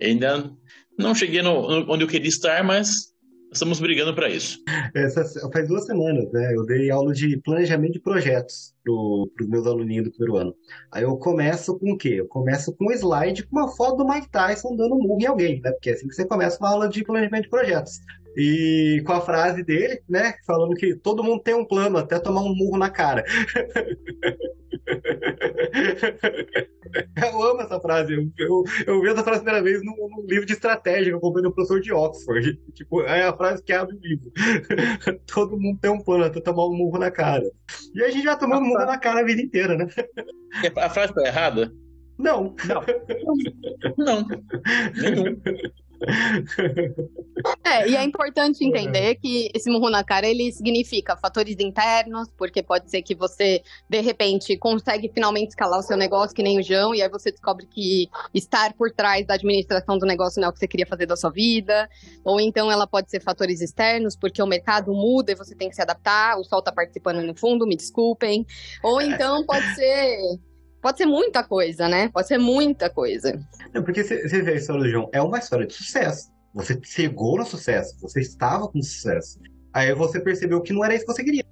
Ainda não cheguei no, onde eu queria estar, mas estamos brigando para isso. Essa, faz duas semanas, né? Eu dei aula de planejamento de projetos para os meus aluninhos do primeiro ano. Aí eu começo com o quê? Eu começo com um slide com uma foto do Mike Tyson dando um murro em alguém, né? Porque é assim que você começa uma aula de planejamento de projetos. E com a frase dele, né? Falando que todo mundo tem um plano, até tomar um murro na cara. *laughs* Eu amo essa frase. Eu, eu, eu vi essa frase a primeira vez num, num, livro de estratégia que eu comprei no professor de Oxford. *laughs* Tipo, é a frase que abre o livro. *laughs* Todo mundo tem um plano até tomar um murro na cara. E a gente já tomou murro na cara a vida inteira, né? A frase tá errada? Não. Não. Não. Nenhum. *laughs* É, e é importante entender que esse murro na cara ele significa fatores internos, porque pode ser que você, de repente, consegue finalmente escalar o seu negócio, que nem o João, e aí você descobre que estar por trás da administração do negócio não é o que você queria fazer da sua vida. Ou então ela pode ser fatores externos, porque o mercado muda e você tem que se adaptar, o sol tá participando no fundo, me desculpem. Ou então pode ser Pode ser muita coisa, né? Pode ser muita coisa. É porque você vê a história do João, é uma história de sucesso. Você chegou no sucesso, você estava com sucesso. Aí você percebeu que não era isso que você queria.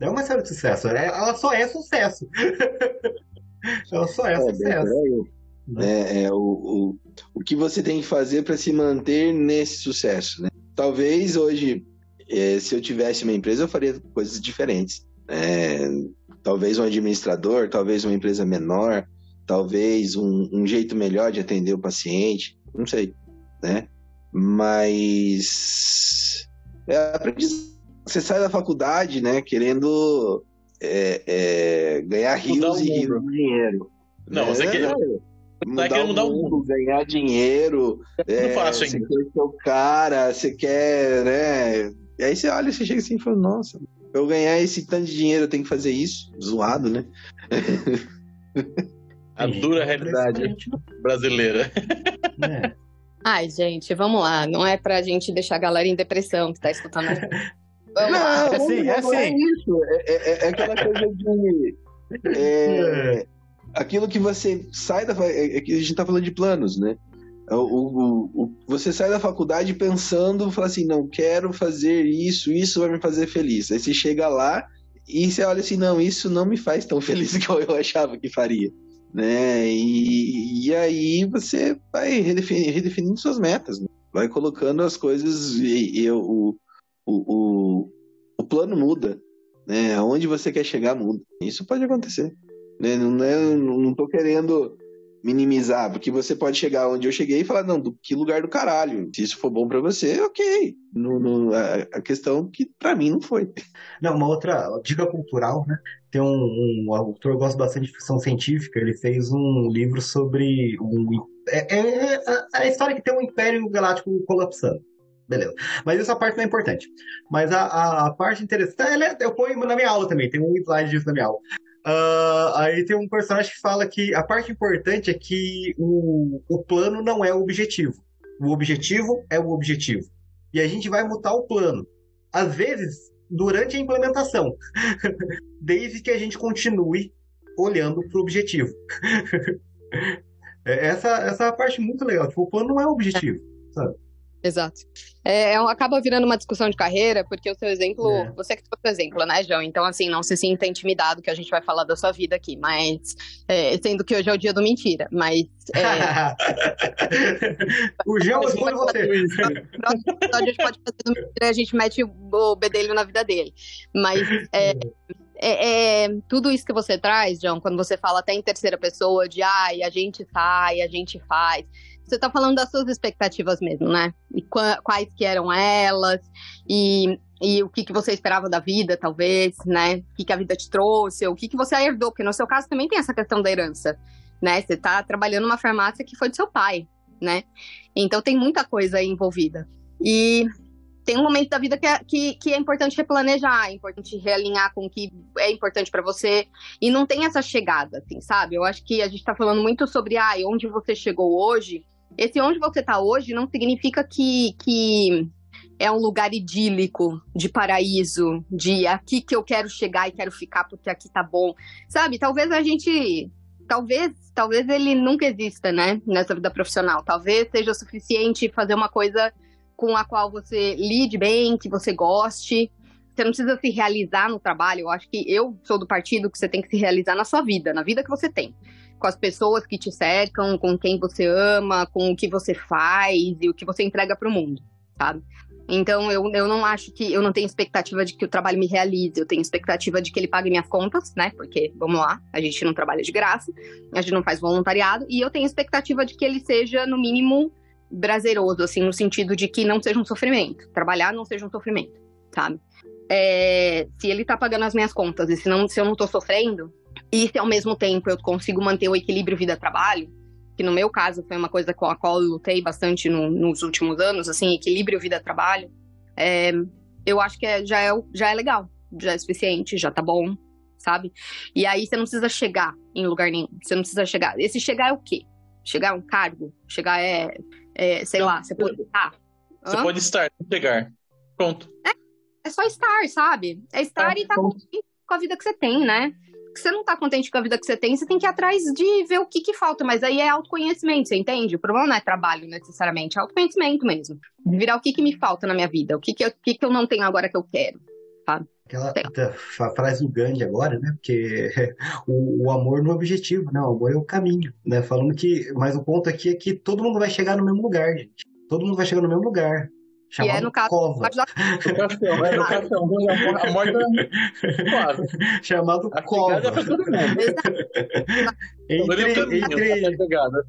Não *laughs* é uma história de sucesso, é- ela só é sucesso. *laughs* ela só é, É, sucesso. aí. É, é o, o, o que você tem que fazer para se manter nesse sucesso, né? Talvez hoje, eh, se eu tivesse uma empresa, eu faria coisas diferentes. É, talvez um administrador, talvez uma empresa menor, talvez um, um jeito melhor de atender o paciente, não sei, né? Mas é aprendiz- Você sai da faculdade, né, querendo é, é, ganhar rios o e rios mundo. de dinheiro. Não, você É, quer- mudar, querendo o mudar o mundo, ganhar dinheiro. É, fácil você ainda. quer ser o cara, você quer, né? E aí você olha, você chega assim e fala, nossa, eu ganhar esse tanto de dinheiro, eu tenho que fazer isso. Zoado, né? A dura realidade brasileira. É. Ai, gente, vamos lá. Não é pra gente deixar a galera em depressão que tá escutando. Vamos lá. É sim, é não é isso. É, é- é aquela coisa de. é, *laughs* aquilo que você sai da. É, é que a gente tá falando de planos, né? O, o- o- você sai da faculdade pensando, fala assim, não, quero fazer isso, isso vai me fazer feliz. Aí você chega lá e você olha assim, não, isso não me faz tão *laughs* feliz igual eu achava que faria. Né? E, e aí você vai redefini- redefinindo suas metas, né? vai colocando as coisas e, e o, o, o, plano muda. Né? Aonde você quer chegar muda. Isso pode acontecer. Né? Não, é, não querendo minimizar, porque você pode chegar onde eu cheguei e falar, não, do que lugar do caralho. Se isso for bom pra você, ok. No, no- a, a questão é que pra mim não foi. Não, uma outra dica cultural, né? Tem um, um autor que gosta bastante de ficção científica, ele fez um livro sobre um, é, é- é a história que tem um império galáctico colapsando. Beleza. Mas essa parte não é importante. Mas a, a, a parte interessante. ela é- eu ponho na minha aula também, tem um slide disso na minha aula. Ah, aí tem um personagem que fala que a parte importante é que o, o plano não é o objetivo. O objetivo é o objetivo. E a gente vai mutar o plano. Às vezes, durante a implementação. *laughs* Desde que a gente continue olhando para o objetivo. *laughs* É, essa, essa é a parte muito legal. Tipo, o plano não é o objetivo. Exato. É, é acaba virando uma discussão de carreira, porque o seu exemplo, É. você que trouxe o exemplo, né, João? Então, assim, não se sinta intimidado que a gente vai falar da sua vida aqui, mas é, sendo que hoje é o dia do mentira, mas é, *laughs* o escolhe pode você. próximo episódio a gente pode fazer do mentira e a gente mete o bedelho na vida dele. Mas é, é- é tudo isso que você traz, João, quando você fala até em terceira pessoa de ai, a gente sai, a gente faz. Você tá falando das suas expectativas mesmo, né? E qua- quais que eram elas, e, e o que, que você esperava da vida, talvez, né? O que, que a vida te trouxe, ou o que, que você herdou, porque no seu caso também tem essa questão da herança, né? Você tá trabalhando numa farmácia que foi do seu pai, né? Então tem muita coisa envolvida. E tem um momento da vida que é, que, que é importante replanejar, é importante realinhar com o que é importante pra você. E não tem essa chegada, assim, sabe? Eu acho que a gente tá falando muito sobre ah, onde você chegou hoje. Esse onde você tá hoje não significa que, que é um lugar idílico, de paraíso, de aqui que eu quero chegar e quero ficar porque aqui tá bom. Sabe? Talvez a gente talvez, talvez ele nunca exista, né, nessa vida profissional. Talvez seja suficiente fazer uma coisa com a qual você lide bem, que você goste. Você não precisa se realizar no trabalho. Eu acho que eu sou do partido que você tem que se realizar na sua vida, na vida que você tem. Com as pessoas que te cercam, com quem você ama, com o que você faz e o que você entrega para o mundo, sabe? Então eu, eu não acho que eu não tenho expectativa de que o trabalho me realize, eu tenho expectativa de que ele pague minhas contas, né? Porque, vamos lá, a gente não trabalha de graça, a gente não faz voluntariado, e eu tenho expectativa de que ele seja, no mínimo, prazeroso, assim, no sentido de que não seja um sofrimento. Trabalhar não seja um sofrimento, sabe? É, se ele tá pagando as minhas contas e se, não, se eu não tô sofrendo, e se ao mesmo tempo eu consigo manter o equilíbrio vida-trabalho, que no meu caso foi uma coisa com a qual eu lutei bastante no- nos últimos anos, assim, equilíbrio vida-trabalho, é, eu acho que é- já, é, já é legal, já é suficiente, já tá bom, sabe? E aí você não precisa chegar em lugar nenhum, você não precisa chegar. Esse chegar é o quê? Chegar é um cargo? Chegar é, é, sei lá, você pode estar. Você pode estar, chegar. Pronto. É só estar, sabe? É estar É, e estar contente com a vida que você tem, né? Que você não tá contente com a vida que você tem, você tem que ir atrás de ver o que que falta. Mas aí é autoconhecimento, você entende? O problema não é trabalho necessariamente, é autoconhecimento mesmo. Virar o que que me falta na minha vida, o que que eu, que que eu não tenho agora que eu quero. Aquela da- fa- frase do Gandhi agora, né? Porque *laughs* o, o amor não é o objetivo, não, o amor é o caminho, né? Falando que, mas o ponto aqui é que todo mundo vai chegar no mesmo lugar, gente. Todo mundo vai chegar no mesmo lugar. E é Chamado no caso, cova. No caixão, é, no caixão. A morte é suave. Chamado A cova. pegada é pra todo mundo. Entre, é entre, a pegada.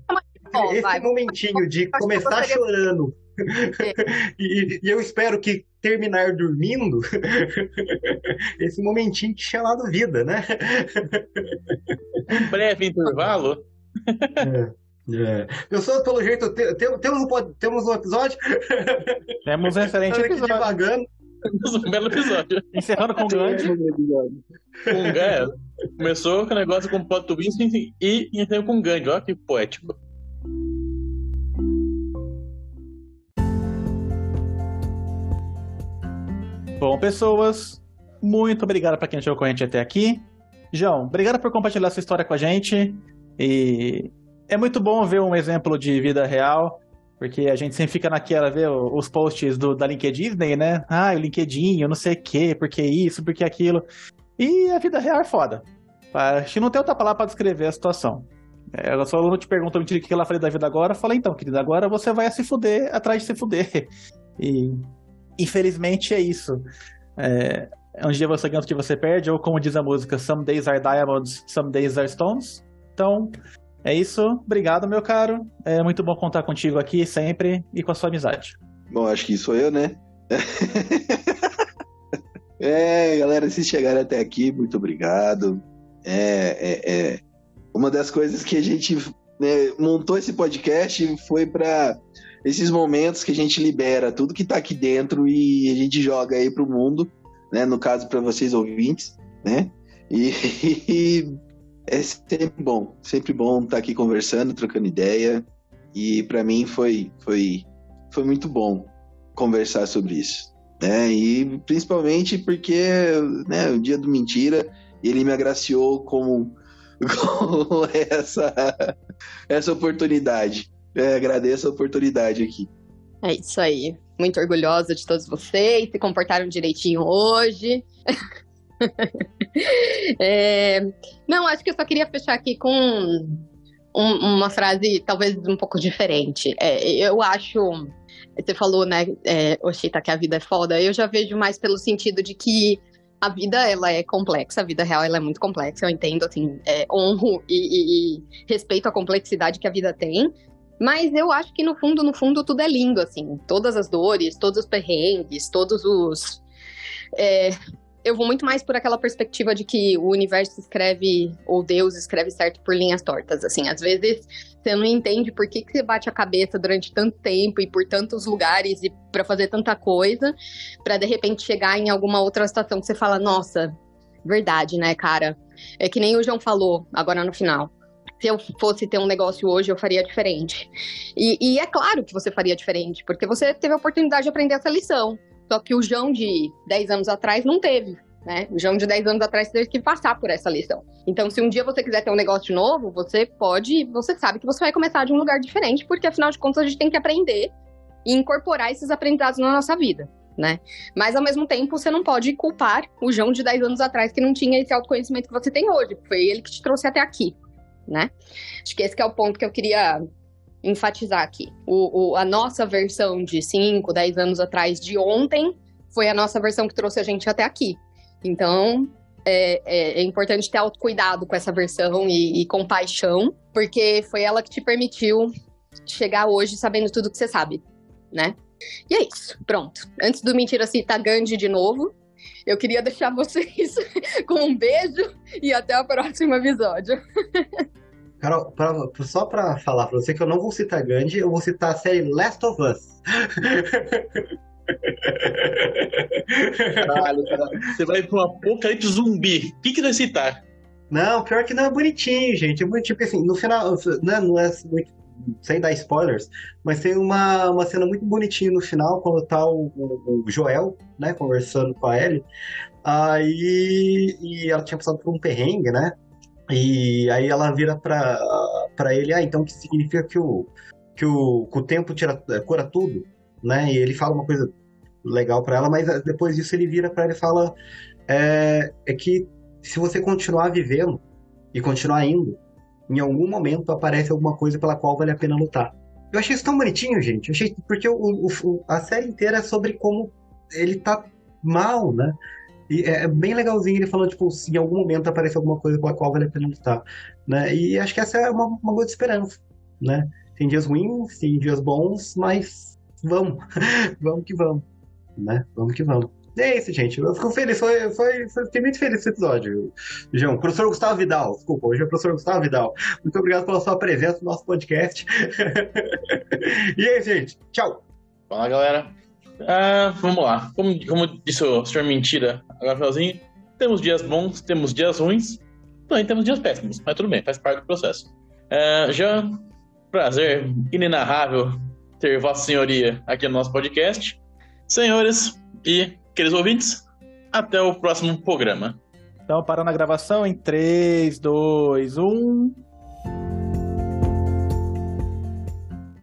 Ó, esse vai. momentinho de que começar chorando *laughs* e, e eu espero que terminar dormindo *laughs* esse momentinho que é chamado vida, né? Um breve intervalo. É. Pessoas, pelo jeito, te- te- temos, um, temos um episódio Temos um excelente episódio. devagando. Um belo episódio. Encerrando com o Gandhi. Com Gandhi. Começou com o negócio com plot twist e e encerrou com Gandhi. Olha que poético. Bom, pessoas, muito obrigado para quem chegou com a gente até aqui. João, obrigado por compartilhar essa história com a gente. E é muito bom ver um exemplo de vida real, porque a gente sempre fica naquela, ver os posts do, da LinkedIn né? Ah, o LinkedIn, eu não sei o quê, porque isso, porque aquilo. E a vida real é foda. Acho que não tem outra palavra para descrever a situação. É, a sua aluna te perguntou o que ela falei da vida agora. Falei, então, querida, agora você vai se fuder atrás de se fuder. *laughs* E infelizmente é isso. É, um dia você ganha, outro dia você perde, ou como diz a música, some days are diamonds, some days are stones. Então, é isso. Obrigado, meu caro. É muito bom contar contigo aqui sempre e com a sua amizade. Bom, acho que sou eu, né? *laughs* é, galera, se chegaram até aqui, muito obrigado. É, é, é. Uma das coisas que a gente né, montou esse podcast foi para esses momentos que a gente libera tudo que tá aqui dentro e a gente joga aí pro mundo, né? No caso, para vocês ouvintes, né? E, *laughs* e é sempre bom, sempre bom estar aqui conversando, trocando ideia. E para mim foi, foi, foi muito bom conversar sobre isso. Né? E principalmente porque né, o dia do mentira ele me agraciou com, *laughs* com essa, essa oportunidade. É, agradeço a oportunidade aqui. É isso aí. Muito orgulhosa de todos vocês, se comportaram direitinho hoje. *laughs* *laughs* É, Não, acho que eu só queria fechar aqui com um- uma frase talvez um pouco diferente. É, eu acho. Você falou, né, é, Oshita, que a vida é foda. Eu já vejo mais pelo sentido de que a vida ela é complexa, a vida real ela é muito complexa. Eu entendo, assim, é, honro e, e- e respeito a complexidade que a vida tem. Mas eu acho que no fundo, no fundo, tudo é lindo, assim. Todas as dores, todos os perrengues, todos os. é, eu vou muito mais por aquela perspectiva de que o universo escreve, ou Deus escreve certo por linhas tortas, assim. Às vezes você não entende por que, que você bate a cabeça durante tanto tempo e por tantos lugares e para fazer tanta coisa, para de repente chegar em alguma outra situação que você fala, nossa, verdade, né, cara? É que nem o João falou agora no final se eu fosse ter um negócio hoje, eu faria diferente. E, e, é claro que você faria diferente, porque você teve a oportunidade de aprender essa lição. Só que o João de 10 anos atrás não teve. Né? O João de 10 anos atrás teve que passar por essa lição. Então, se um dia você quiser ter um negócio novo, você pode, você sabe que você vai começar de um lugar diferente, porque afinal de contas a gente tem que aprender e incorporar esses aprendizados na nossa vida. Né? Mas ao mesmo tempo, você não pode culpar o João de 10 anos atrás que não tinha esse autoconhecimento que você tem hoje. Foi ele que te trouxe até aqui né? Acho que esse que é o ponto que eu queria enfatizar aqui. O, o, a nossa versão de 5, 10 anos atrás de ontem foi a nossa versão que trouxe a gente até aqui. Então, é, é, é importante ter autocuidado com essa versão e, e compaixão, porque foi ela que te permitiu chegar hoje sabendo tudo que você sabe, né? E é isso, pronto. Antes do Mentira citar Gandhi de novo, eu queria deixar *laughs* vocês com um beijo e até o próximo episódio. *laughs* Carol, pra, só pra falar pra você que eu não vou citar Gandhi, eu vou citar a série Last of Us. Caralho, cara. Você vai pra um apocalipse zumbi. O que, que vai citar? Não, pior que não é bonitinho, gente. É bonitinho, porque assim, no final, né, não é muito sem dar spoilers, mas tem uma, uma cena muito bonitinha no final, quando tá o, o Joel, né, conversando com a Ellie, aí e ela tinha passado por um perrengue, né, e aí ela vira pra, ele, ah, então que significa que o, que o, que o tempo tira, cura tudo, né, e ele fala uma coisa legal para ela, mas depois disso ele vira para ela e fala é, é que se você continuar vivendo e continuar indo, em algum momento aparece alguma coisa pela qual vale a pena lutar. Eu achei isso tão bonitinho, gente. Eu achei porque o, o, a série inteira é sobre como ele tá mal, né? E é bem legalzinho ele falando, tipo, se em algum momento aparece alguma coisa pela qual vale a pena lutar, né? E acho que essa é uma, uma boa esperança, né? Tem dias ruins, tem dias bons, mas vamos, *laughs* vamos que vamos, né? Vamos que vamos. E é isso, gente. Eu fico feliz. Foi, foi, foi, fiquei muito feliz com esse episódio, João. Professor Gustavo Vidal, desculpa, hoje é o professor Gustavo Vidal. Muito obrigado pela sua presença no nosso podcast. *laughs* e aí, gente. Tchau. Fala, galera. Ah, vamos lá. Como, como disse o senhor Mentira agora finalzinho, temos dias bons, temos dias ruins, também temos dias péssimos, mas tudo bem, faz parte do processo. Ah, já, prazer inenarrável ter Vossa Senhoria aqui no nosso podcast. Senhores e queridos ouvintes, até o próximo programa. Então, parando a gravação em 3, 2, 1.